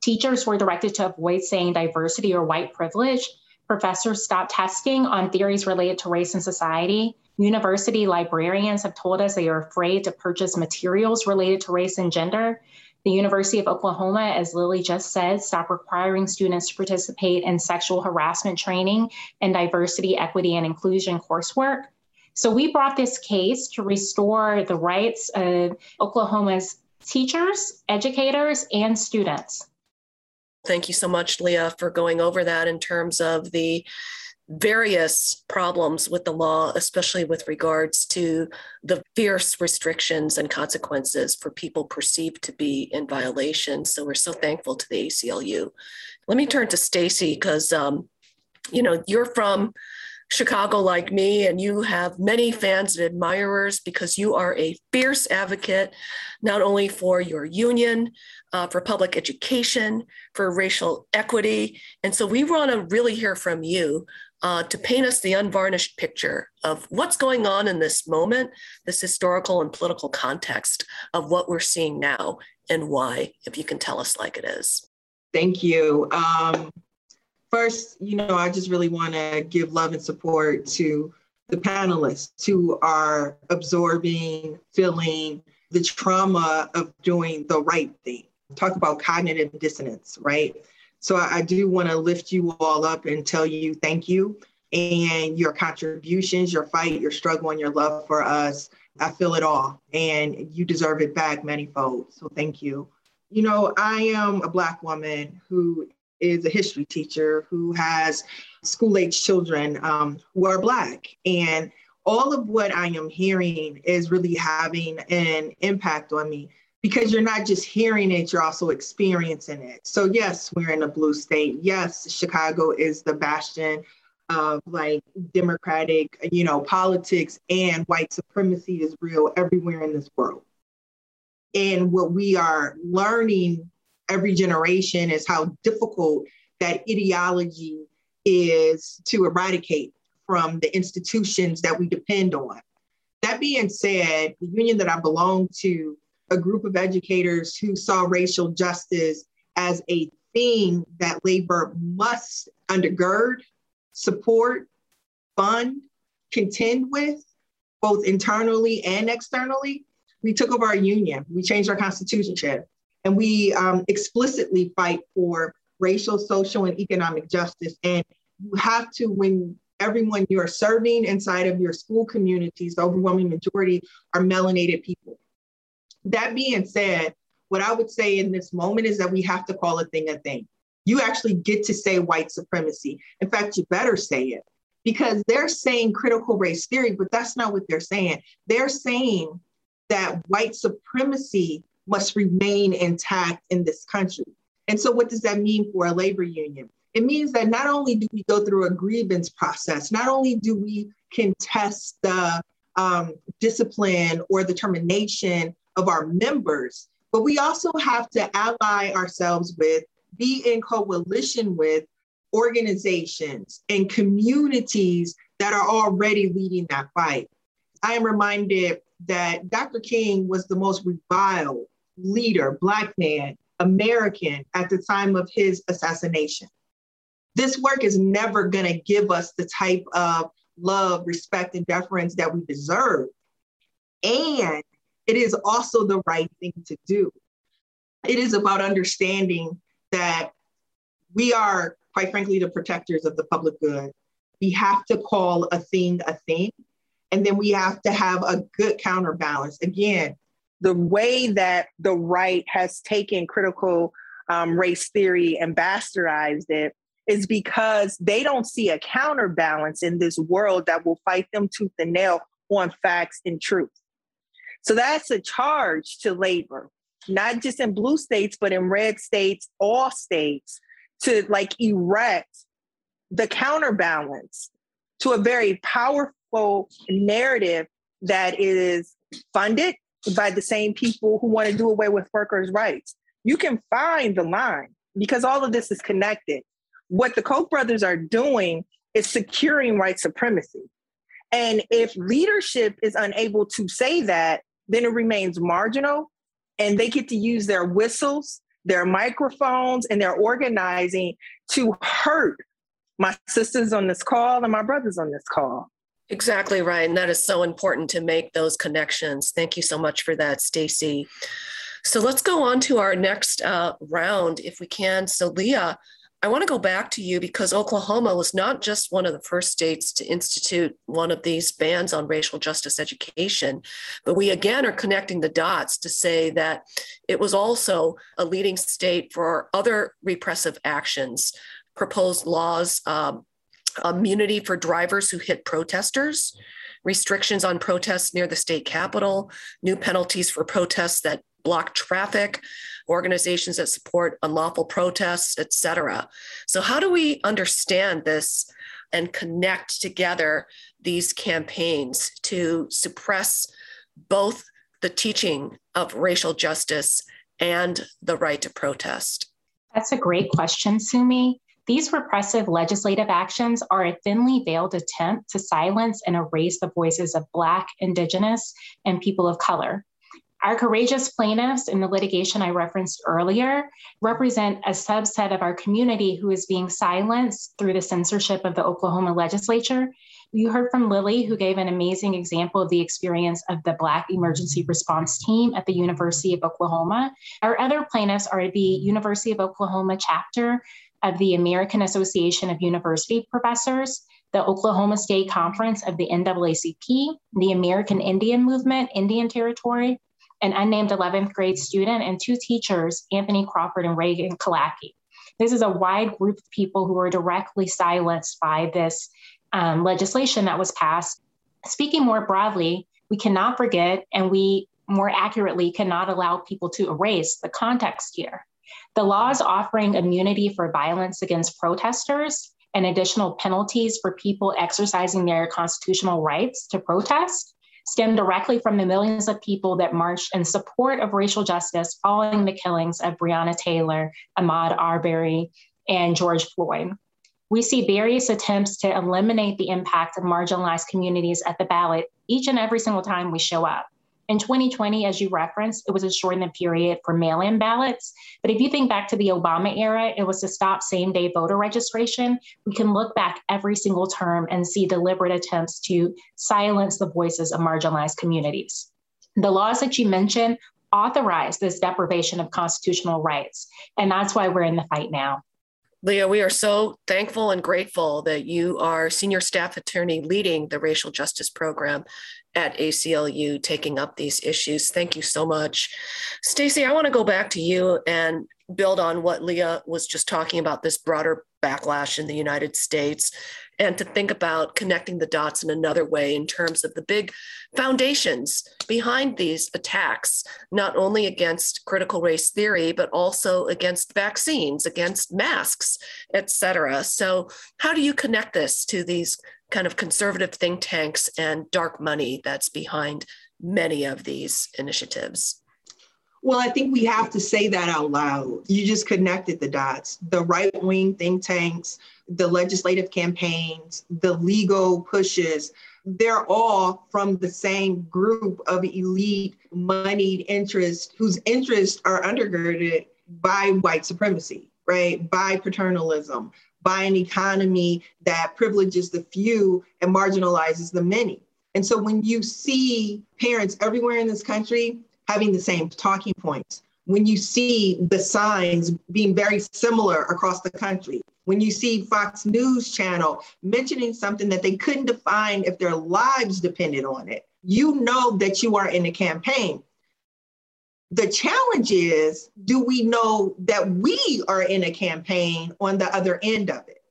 Teachers were directed to avoid saying diversity or white privilege. Professors stopped testing on theories related to race and society. University librarians have told us they are afraid to purchase materials related to race and gender. The University of Oklahoma, as Lilly just said, stopped requiring students to participate in sexual harassment training and diversity, equity, and inclusion coursework. So we brought this case to restore the rights of Oklahoma's teachers, educators, and students. Thank you so much, Leah, for going over that in terms of the various problems with the law, especially with regards to the fierce restrictions and consequences for people perceived to be in violation. So we're so thankful to the ACLU. Let me turn to Stacey because um, you know you're from Chicago like me, and you have many fans and admirers because you are a fierce advocate, not only for your union, uh, for public education, for racial equity. And so we want to really hear from you uh, to paint us the unvarnished picture of what's going on in this moment, this historical and political context of what we're seeing now and why, if you can tell us like it is. Thank you. Um, first, you know, I just really want to give love and support to the panelists who are absorbing, feeling the trauma of doing the right thing. Talk about cognitive dissonance, right? So I, I do want to lift you all up and tell you thank you and your contributions, your fight, your struggle, and your love for us. I feel it all, and you deserve it back manyfold. So thank you. You know, I am a Black woman who is a history teacher who has school age children um, who are Black. And all of what I am hearing is really having an impact on me because you're not just hearing it, you're also experiencing it. So, yes, we're in a blue state. Yes, Chicago is the bastion of like democratic, you know, politics and white supremacy is real everywhere in this world. And what we are learning every generation is how difficult that ideology is to eradicate from the institutions that we depend on. That being said, the union that I belong to, a group of educators who saw racial justice as a thing that labor must undergird, support, fund, contend with, both internally and externally, we took over our union. We changed our constitution, and we um, explicitly fight for racial, social, and economic justice. And you have to, when everyone you're serving inside of your school communities, the overwhelming majority are melanated people. That being said, what I would say in this moment is that we have to call a thing a thing. You actually get to say white supremacy. In fact, you better say it because they're saying critical race theory, but that's not what they're saying. They're saying that white supremacy must remain intact in this country. And so, what does that mean for a labor union? It means that not only do we go through a grievance process, not only do we contest the um, discipline or the termination of our members, but we also have to ally ourselves with, be in coalition with organizations and communities that are already leading that fight. I am reminded that Dr. King was the most reviled leader, Black man, American at the time of his assassination. This work is never going to give us the type of love, respect, and deference that we deserve. And it is also the right thing to do. It is about understanding that we are, quite frankly, the protectors of the public good. We have to call a thing a thing and then we have to have a good counterbalance. Again, the way that the right has taken critical um, race theory and bastardized it is because they don't see a counterbalance in this world that will fight them tooth and nail on facts and truth. So that's a charge to labor, not just in blue states, but in red states, all states, to like erect the counterbalance to a very powerful narrative that is funded by the same people who want to do away with workers' rights. You can find the line because all of this is connected. What the Koch brothers are doing is securing white supremacy. And if leadership is unable to say that, then it remains marginal and they get to use their whistles, their microphones, and their organizing to hurt my sisters on this call and my brothers on this call. Exactly right. And that is so important to make those connections. Thank you so much for that, Stacey. So let's go on to our next uh, round if we can. So, Leah, I want to go back to you because Oklahoma was not just one of the first states to institute one of these bans on racial justice education, but we again are connecting the dots to say that it was also a leading state for other repressive actions, proposed laws um, immunity for drivers who hit protesters, restrictions on protests near the state capitol, new penalties for protests that block traffic, organizations that support unlawful protests, et cetera. So, how do we understand this and connect together these campaigns to suppress both the teaching of racial justice and the right to protest? That's a great question, Sumi. These repressive legislative actions are a thinly veiled attempt to silence and erase the voices of Black, Indigenous, and people of color. Our courageous plaintiffs in the litigation I referenced earlier represent a subset of our community who is being silenced through the censorship of the Oklahoma legislature. You heard from Lilly, who gave an amazing example of the experience of the Black Emergency Response Team at the University of Oklahoma. Our other plaintiffs are the University of Oklahoma chapter of the American Association of University Professors, the Oklahoma State Conference of the NAACP, the American Indian Movement, Indian Territory, an unnamed 11th grade student, and two teachers, Anthony Crawford and Regan Killackey. This is a wide group of people who were directly silenced by this um, legislation that was passed. Speaking more broadly, we cannot forget and we more accurately cannot allow people to erase the context here. The laws offering immunity for violence against protesters and additional penalties for people exercising their constitutional rights to protest stem directly from the millions of people that marched in support of racial justice following the killings of Breonna Taylor, Ahmaud Arbery, and George Floyd. We see various attempts to eliminate the impact of marginalized communities at the ballot each and every single time we show up. In 2020, as you referenced, it was a shortened period for mail in ballots. But if you think back to the Obama era, it was to stop same day voter registration. We can look back every single term and see deliberate attempts to silence the voices of marginalized communities. The laws that you mentioned authorize this deprivation of constitutional rights. And that's why we're in the fight now. Leah, we are so thankful and grateful that you are senior staff attorney leading the racial justice program at ACLU, taking up these issues. Thank you so much. Stacey, I want to go back to you and build on what Leah was just talking about this broader backlash in the United States and to think about connecting the dots in another way in terms of the big foundations behind these attacks, not only against critical race theory, but also against vaccines, against masks, et cetera. So, how do you connect this to these kind of conservative think tanks and dark money that's behind many of these initiatives? Well, I think we have to say that out loud. You just connected the dots. The right wing think tanks, the legislative campaigns, the legal pushes, they're all from the same group of elite, moneyed interests whose interests are undergirded by white supremacy, right? By paternalism, by an economy that privileges the few and marginalizes the many. And so when you see parents everywhere in this country having the same talking points, when you see the signs being very similar across the country, when you see Fox News channel mentioning something that they couldn't define if their lives depended on it, you know that you are in a campaign. The challenge is do we know that we are in a campaign on the other end of it?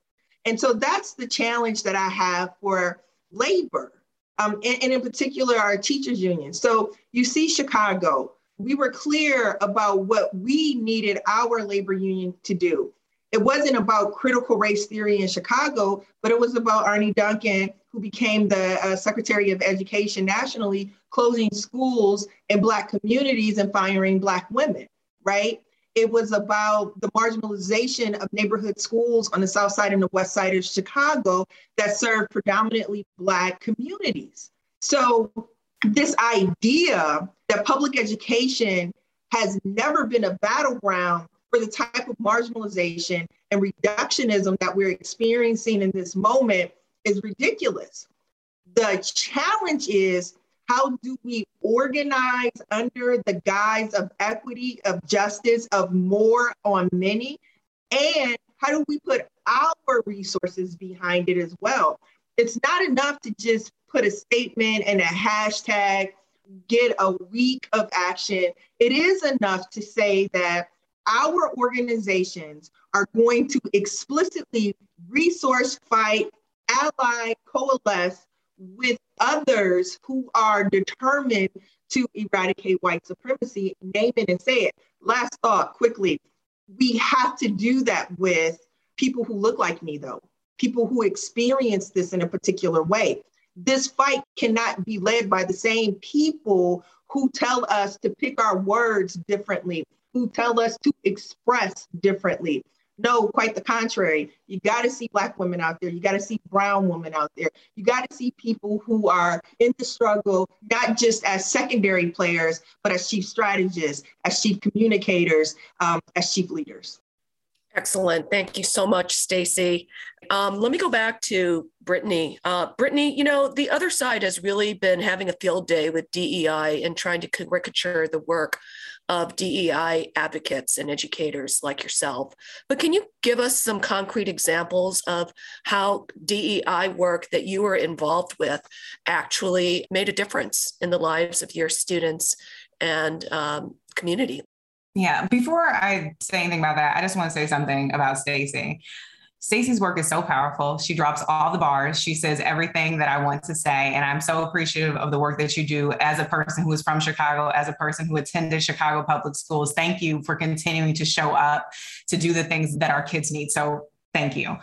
And so that's the challenge that I have for labor, um, and, and in particular, our teachers' union. So you see Chicago, we were clear about what we needed our labor union to do. It wasn't about critical race theory in Chicago, but it was about Arne Duncan, who became the uh, Secretary of Education nationally, closing schools in Black communities and firing Black women, right? It was about the marginalization of neighborhood schools on the south side and the west side of Chicago that served predominantly Black communities. So, this idea that public education has never been a battleground for the type of marginalization and reductionism that we're experiencing in this moment is ridiculous. The challenge is how do we organize under the guise of equity, of justice, of more on many? And how do we put our resources behind it as well? It's not enough to just put a statement and a hashtag, get a week of action. It is enough to say that our organizations are going to explicitly resource, fight, ally, coalesce with others who are determined to eradicate white supremacy, name it and say it. Last thought quickly we have to do that with people who look like me, though, people who experience this in a particular way. This fight cannot be led by the same people who tell us to pick our words differently, who tell us to express differently. No, quite the contrary. You got to see Black women out there. You got to see Brown women out there. You got to see people who are in the struggle, not just as secondary players, but as chief strategists, as chief communicators, um, as chief leaders. Excellent. Thank you so much, Stacey. Um, let me go back to Brittany. Uh, Brittany, you know, the other side has really been having a field day with DEI and trying to caricature the work of DEI advocates and educators like yourself. But can you give us some concrete examples of how DEI work that you were involved with actually made a difference in the lives of your students and um, community? Yeah, before I say anything about that, I just want to say something about Stacey. Stacey's work is so powerful. She drops all the bars. She says everything that I want to say. And I'm so appreciative of the work that you do as a person who is from Chicago, as a person who attended Chicago public schools. Thank you for continuing to show up to do the things that our kids need. So thank you.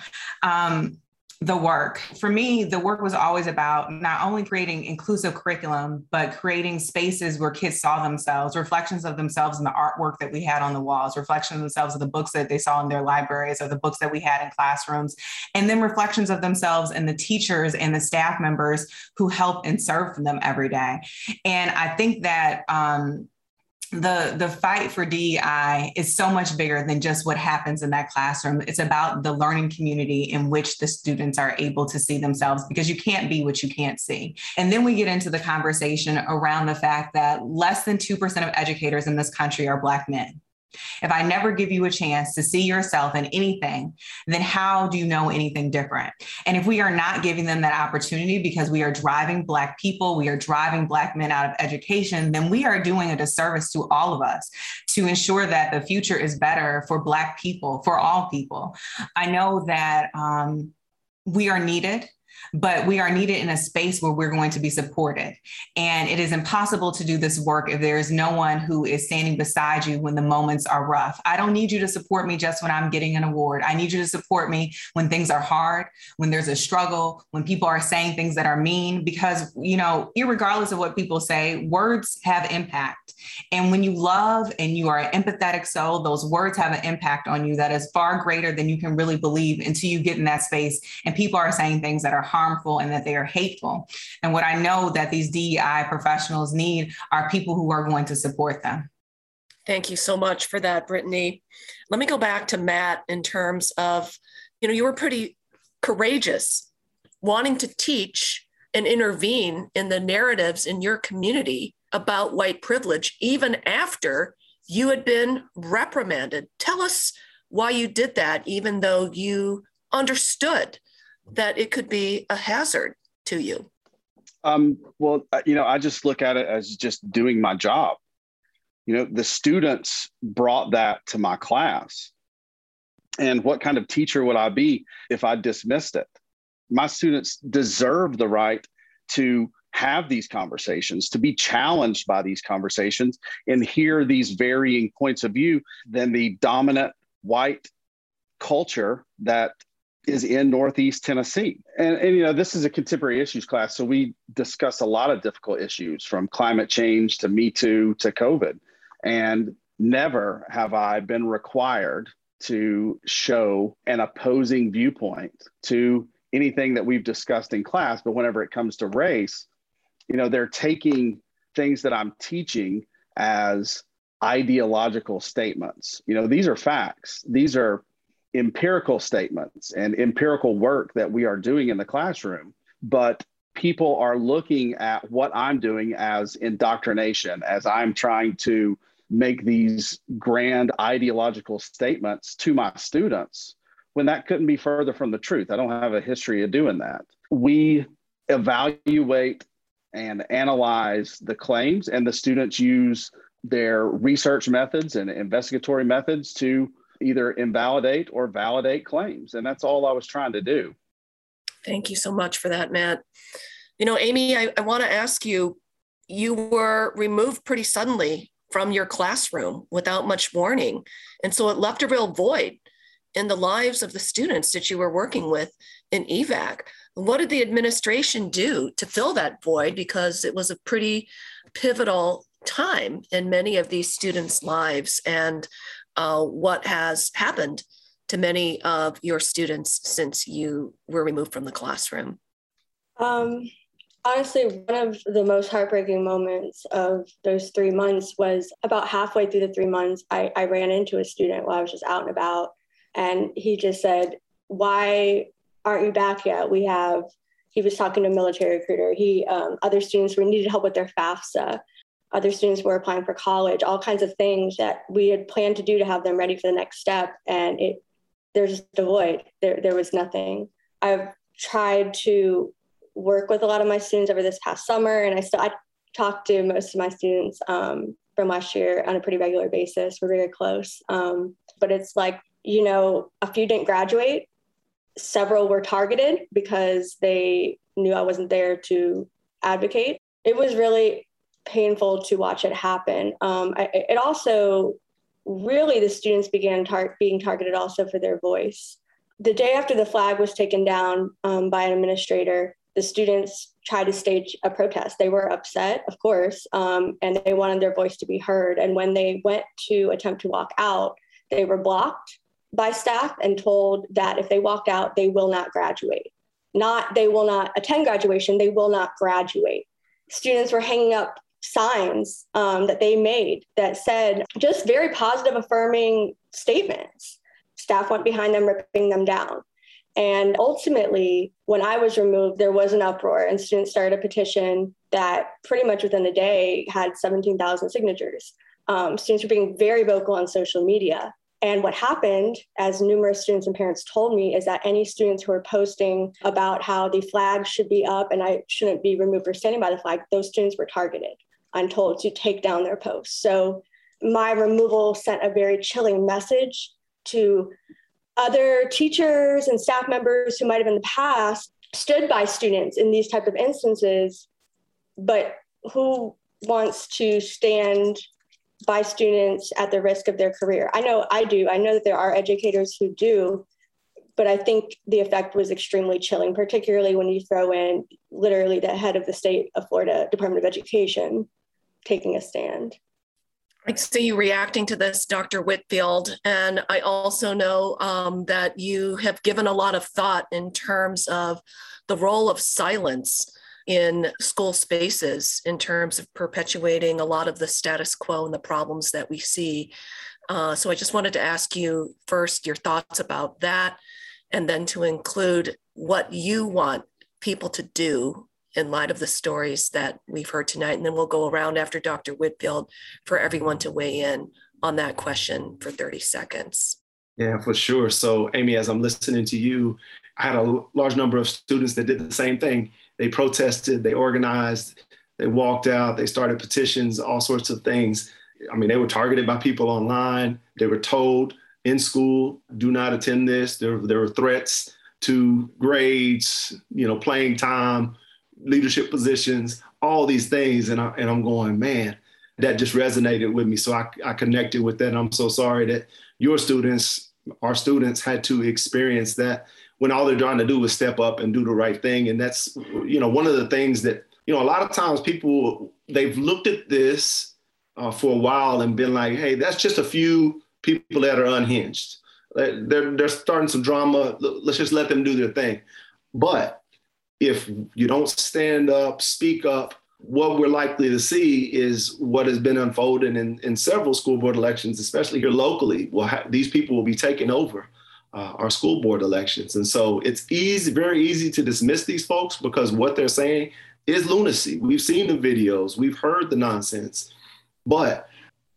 Um, the work. For me, the work was always about not only creating inclusive curriculum, but creating spaces where kids saw themselves, reflections of themselves in the artwork that we had on the walls, reflections of themselves in the books that they saw in their libraries or the books that we had in classrooms, and then reflections of themselves in the teachers and the staff members who help and serve them every day. And I think that um, the the fight for DEI is so much bigger than just what happens in that classroom. It's about the learning community in which the students are able to see themselves because you can't be what you can't see. And then we get into the conversation around the fact that less than 2% of educators in this country are black men. If I never give you a chance to see yourself in anything, then how do you know anything different? And if we are not giving them that opportunity because we are driving Black people, we are driving Black men out of education, then we are doing a disservice to all of us to ensure that the future is better for Black people, for all people. I know that um, we are needed but we are needed in a space where we're going to be supported. And it is impossible to do this work if there is no one who is standing beside you when the moments are rough. I don't need you to support me just when I'm getting an award. I need you to support me when things are hard, when there's a struggle, when people are saying things that are mean, because, you know, regardless of what people say, words have impact. And when you love and you are an empathetic soul, those words have an impact on you that is far greater than you can really believe until you get in that space and people are saying things that are harmful and that they are hateful. And what I know that these DEI professionals need are people who are going to support them. Thank you so much for that, Brittany. Let me go back to Matt in terms of, you know, you were pretty courageous wanting to teach and intervene in the narratives in your community about white privilege, even after you had been reprimanded. Tell us why you did that, even though you understood that it could be a hazard to you? Um, well, uh, you know, I just look at it as just doing my job. You know, the students brought that to my class. And what kind of teacher would I be if I dismissed it? My students deserve the right to have these conversations, to be challenged by these conversations and hear these varying points of view than the dominant white culture that is in Northeast Tennessee. And, and, you know, this is a contemporary issues class. So we discuss a lot of difficult issues from climate change to Me Too to COVID. And never have I been required to show an opposing viewpoint to anything that we've discussed in class. But whenever it comes to race, you know, they're taking things that I'm teaching as ideological statements. You know, these are facts. These are empirical statements and empirical work that we are doing in the classroom, but people are looking at what I'm doing as indoctrination, as I'm trying to make these grand ideological statements to my students when that couldn't be further from the truth. I don't have a history of doing that. We evaluate and analyze the claims, and the students use their research methods and investigatory methods to either invalidate or validate claims. And that's all I was trying to do. Thank you so much for that, Matt. You know, Amy, I, I want to ask you you were removed pretty suddenly from your classroom without much warning. And so it left a real void in the lives of the students that you were working with in EVAC. What did the administration do to fill that void? Because it was a pretty pivotal time in many of these students' lives. And uh, what has happened to many of your students since you were removed from the classroom? Um, honestly, one of the most heartbreaking moments of those three months was about halfway through the three months, I, I ran into a student while I was just out and about. And he just said, Why aren't you back yet? We have, he was talking to a military recruiter. He, um, other students were needed help with their FAFSA other students were applying for college, all kinds of things that we had planned to do to have them ready for the next step. And it there's just a void. There there was nothing. I've tried to work with a lot of my students over this past summer, and I still I talk to most of my students um, from last year on a pretty regular basis. We're very close, um, but it's like you know, a few didn't graduate. Several were targeted because they knew I wasn't there to advocate. It was really painful to watch it happen. Um, I, it also really the students began tar- being targeted also for their voice. The day after the flag was taken down um, by an administrator, the students tried to stage a protest. They were upset, of course, um, and they wanted their voice to be heard. And when they went to attempt to walk out, they were blocked by staff and told that if they walked out, they will not graduate. Not they will not attend graduation, they will not graduate. Students were hanging up signs um, that they made that said just very positive, affirming statements. Staff went behind them, ripping them down. And ultimately, when I was removed, there was an uproar, and students started a petition that pretty much within a day had 17,000 signatures. Um, students were being very vocal on social media. And what happened, as numerous students and parents told me, is that any students who were posting about how the flag should be up and I shouldn't be removed for standing by the flag, those students were targeted. I'm told to take down their posts. So my removal sent a very chilling message to other teachers and staff members who might have in the past stood by students in these type of instances, but who wants to stand by students at the risk of their career. I know I do. I know that there are educators who do, but I think the effect was extremely chilling, particularly when you throw in literally the head of the state of Florida Department of Education taking a stand. I see you reacting to this, Dr. Whitfield. And I also know um, that you have given a lot of thought in terms of the role of silence in school spaces in terms of perpetuating a lot of the status quo and the problems that we see. Uh, so I just wanted to ask you first your thoughts about that, and then to include what you want people to do in light of the stories that we've heard tonight. And then we'll go around after Dr. Whitfield for everyone to weigh in on that question for 30 seconds. Yeah, for sure. So, Amy, as I'm listening to you, I had a large number of students that did the same thing. They protested, they organized, they walked out, they started petitions, all sorts of things. I mean, they were targeted by people online. They were told in school, do not attend this. There, there were threats to grades, you know, playing time, leadership positions, all these things. And, I, and I'm going, man, that just resonated with me. So I, I connected with that. I'm so sorry that your students, our students had to experience that when all they're trying to do is step up and do the right thing. And that's, you know, one of the things that, you know, a lot of times people, they've looked at this uh, for a while and been like, hey, that's just a few people that are unhinged. They're, they're starting some drama. Let's just let them do their thing. But if you don't stand up, speak up, what we're likely to see is what has been unfolding in, in several school board elections, especially here locally. Well, ha- these people will be taking over uh, our school board elections. And so it's easy, very easy to dismiss these folks because what they're saying is lunacy. We've seen the videos, we've heard the nonsense, but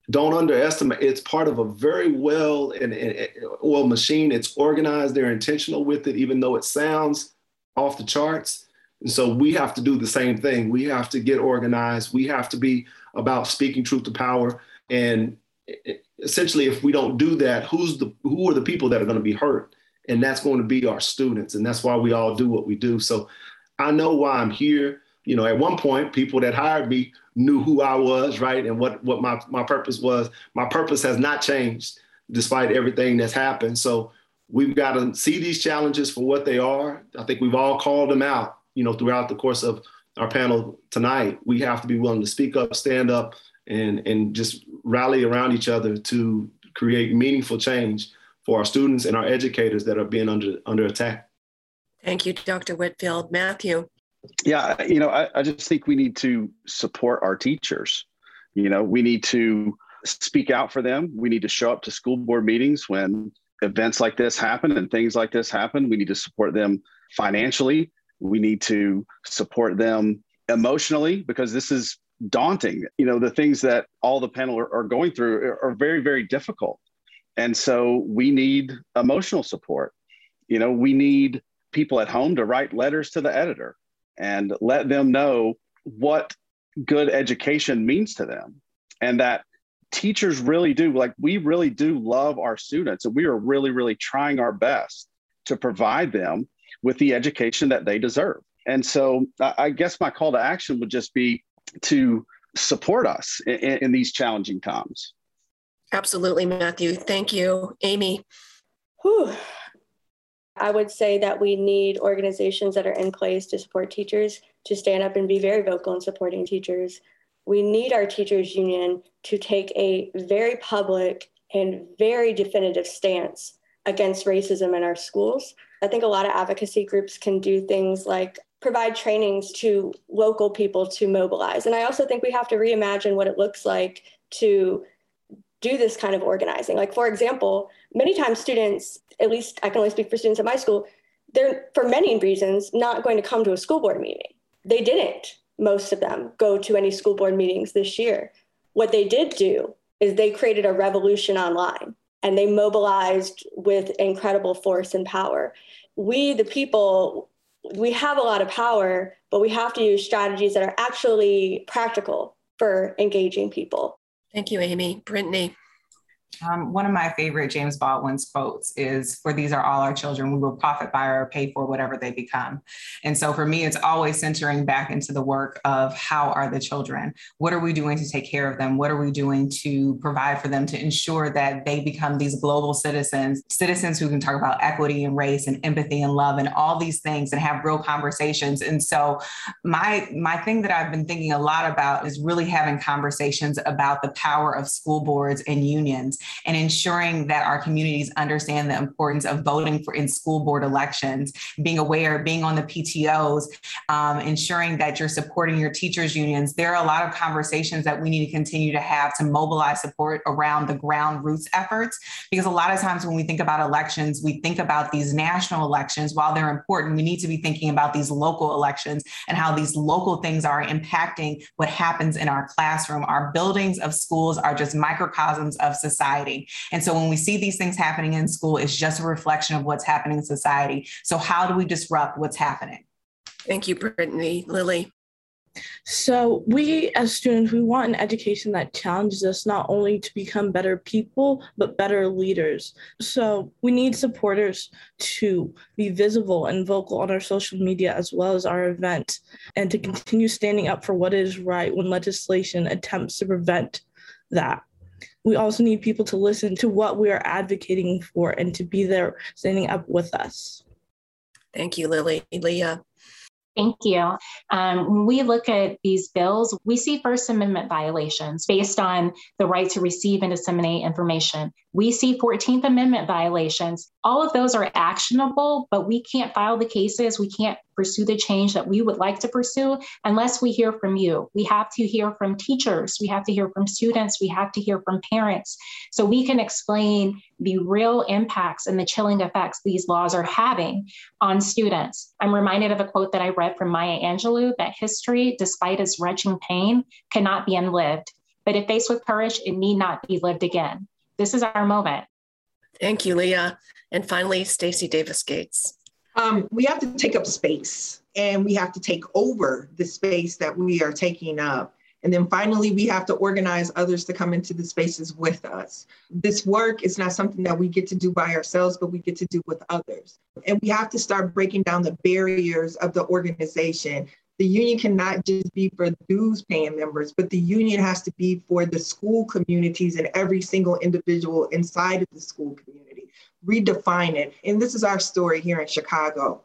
don't underestimate it's part of a very well and, and well machine. It's organized, they're intentional with it, even though it sounds off the charts. And so we have to do the same thing. We have to get organized. We have to be about speaking truth to power. And essentially, if we don't do that, who's the who are the people that are going to be hurt? And that's going to be our students. And that's why we all do what we do. So I know why I'm here. You know, at one point, people that hired me knew who I was, right? And what, what my, my purpose was. My purpose has not changed despite everything that's happened. So we've got to see these challenges for what they are. I think we've all called them out, you know, throughout the course of our panel tonight. We have to be willing to speak up, stand up, and and just rally around each other to create meaningful change for our students and our educators that are being under under attack. Thank you, Dr. Whitfield. Matthew. Yeah, you know, I, I just think we need to support our teachers. You know, we need to speak out for them. We need to show up to school board meetings when events like this happen and things like this happen, we need to support them financially. We need to support them emotionally because this is daunting. You know, the things that all the panel are, are going through are, are very, very difficult. And so we need emotional support. You know, we need people at home to write letters to the editor and let them know what good education means to them and that teachers really do like we really do love our students and we are really really trying our best to provide them with the education that they deserve. And so i guess my call to action would just be to support us in, in these challenging times. Absolutely matthew. Thank you. Amy? Whew. I would say that we need organizations that are in place to support teachers to stand up and be very vocal in supporting teachers. We need our teachers union to take a very public and very definitive stance against racism in our schools. I think a lot of advocacy groups can do things like provide trainings to local people to mobilize. And I also think we have to reimagine what it looks like to do this kind of organizing. Like, for example, many times students, at least I can only speak for students at my school, they're, for many reasons, not going to come to a school board meeting. They didn't, most of them, go to any school board meetings this year. What they did do is they created a revolution online and they mobilized with incredible force and power. We, the people, we have a lot of power, but we have to use strategies that are actually practical for engaging people. Thank you, Amy. Brittany. Um, one of my favorite James Baldwin's quotes is For these are all our children, we will profit by or pay for whatever they become. And so for me, it's always centering back into the work of how are the children? What are we doing to take care of them? What are we doing to provide for them to ensure that they become these global citizens, citizens who can talk about equity and race and empathy and love and all these things and have real conversations. And so my my thing that I've been thinking a lot about is really having conversations about the power of school boards and unions and ensuring that our communities understand the importance of voting for in school board elections, being aware, being on the PTOs, um, ensuring that you're supporting your teachers unions. There are a lot of conversations that we need to continue to have to mobilize support around the ground roots efforts, because a lot of times when we think about elections, we think about these national elections. While they're important, we need to be thinking about these local elections and how these local things are impacting what happens in our classroom. Our buildings of schools are just microcosms of society society. And so when we see these things happening in school, it's just a reflection of what's happening in society. So, how do we disrupt what's happening? Thank you, Brittany. Lilly. So, we as students, we want an education that challenges us not only to become better people, but better leaders. So, we need supporters to be visible and vocal on our social media as well as our event, and to continue standing up for what is right when legislation attempts to prevent that we also need people to listen to what we are advocating for and to be there standing up with us. Thank you, Lilly. Leah. Thank you. Um, when we look at these bills, we see First Amendment violations based on the right to receive and disseminate information. We see 14th Amendment violations. All of those are actionable, but we can't file the cases. We can't pursue the change that we would like to pursue unless we hear from you. We have to hear from teachers, we have to hear from students, we have to hear from parents so we can explain the real impacts and the chilling effects these laws are having on students. I'm reminded of a quote that I read from Maya Angelou that history, despite its wrenching pain, cannot be unlived. But if faced with courage, it need not be lived again. This is our moment. Thank you, Leah. And finally, Stacey Davis Gates. Um, we have to take up space and we have to take over the space that we are taking up. And then finally, we have to organize others to come into the spaces with us. This work is not something that we get to do by ourselves, but we get to do with others. And we have to start breaking down the barriers of the organization. The union cannot just be for dues paying members, but the union has to be for the school communities and every single individual inside of the school community redefine it. And this is our story here in Chicago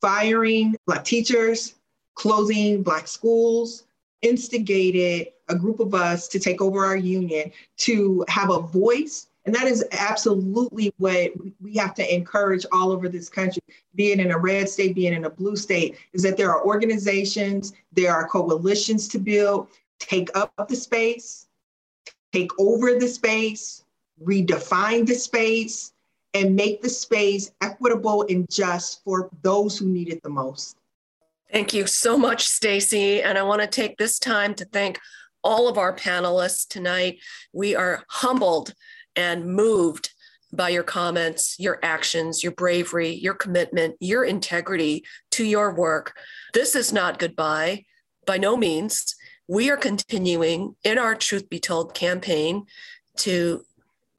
firing Black teachers, closing Black schools, instigated a group of us to take over our union to have a voice. And that is absolutely what we have to encourage all over this country, being in a red state, being in a blue state, is that there are organizations, there are coalitions to build, take up the space, take over the space, redefine the space, and make the space equitable and just for those who need it the most. Thank you so much, Stacey. And I want to take this time to thank all of our panelists tonight. We are humbled and moved by your comments, your actions, your bravery, your commitment, your integrity to your work. This is not goodbye, by no means. We are continuing in our Truth Be Told campaign to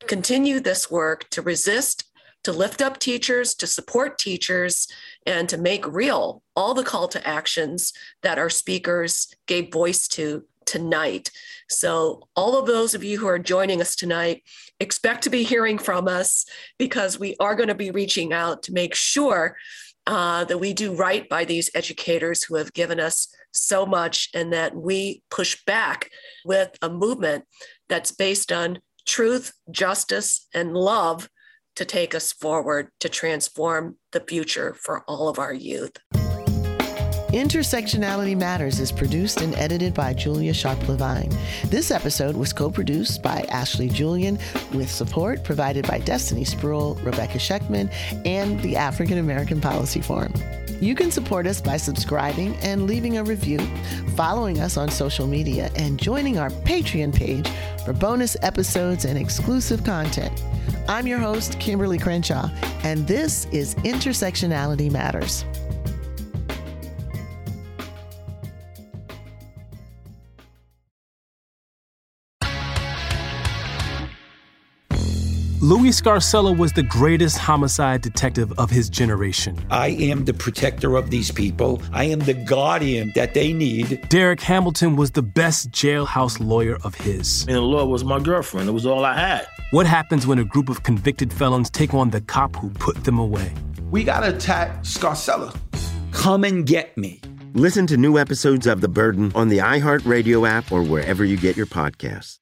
continue this work to resist, to lift up teachers, to support teachers, and to make real all the call to actions that our speakers gave voice to tonight. So, all of those of you who are joining us tonight, expect to be hearing from us because we are going to be reaching out to make sure uh, that we do right by these educators who have given us so much and that we push back with a movement that's based on truth, justice, and love to take us forward to transform the future for all of our youth. Intersectionality Matters is produced and edited by Julia Sharpe-Levine. This episode was co produced by Ashley Julian with support provided by Destiny Sproul, Rebecca Scheckman, and the African American Policy Forum. You can support us by subscribing and leaving a review, following us on social media, and joining our Patreon page for bonus episodes and exclusive content. I'm your host, Kimberlé Crenshaw, and this is Intersectionality Matters. Louis Scarcella was the greatest homicide detective of his generation. I am the protector of these people. I am the guardian that they need. Derek Hamilton was the best jailhouse lawyer of his. And the law was my girlfriend. It was all I had. What happens when a group of convicted felons take on the cop who put them away? We gotta attack Scarcella. Come and get me. Listen to new episodes of The Burden on the iHeartRadio app or wherever you get your podcasts.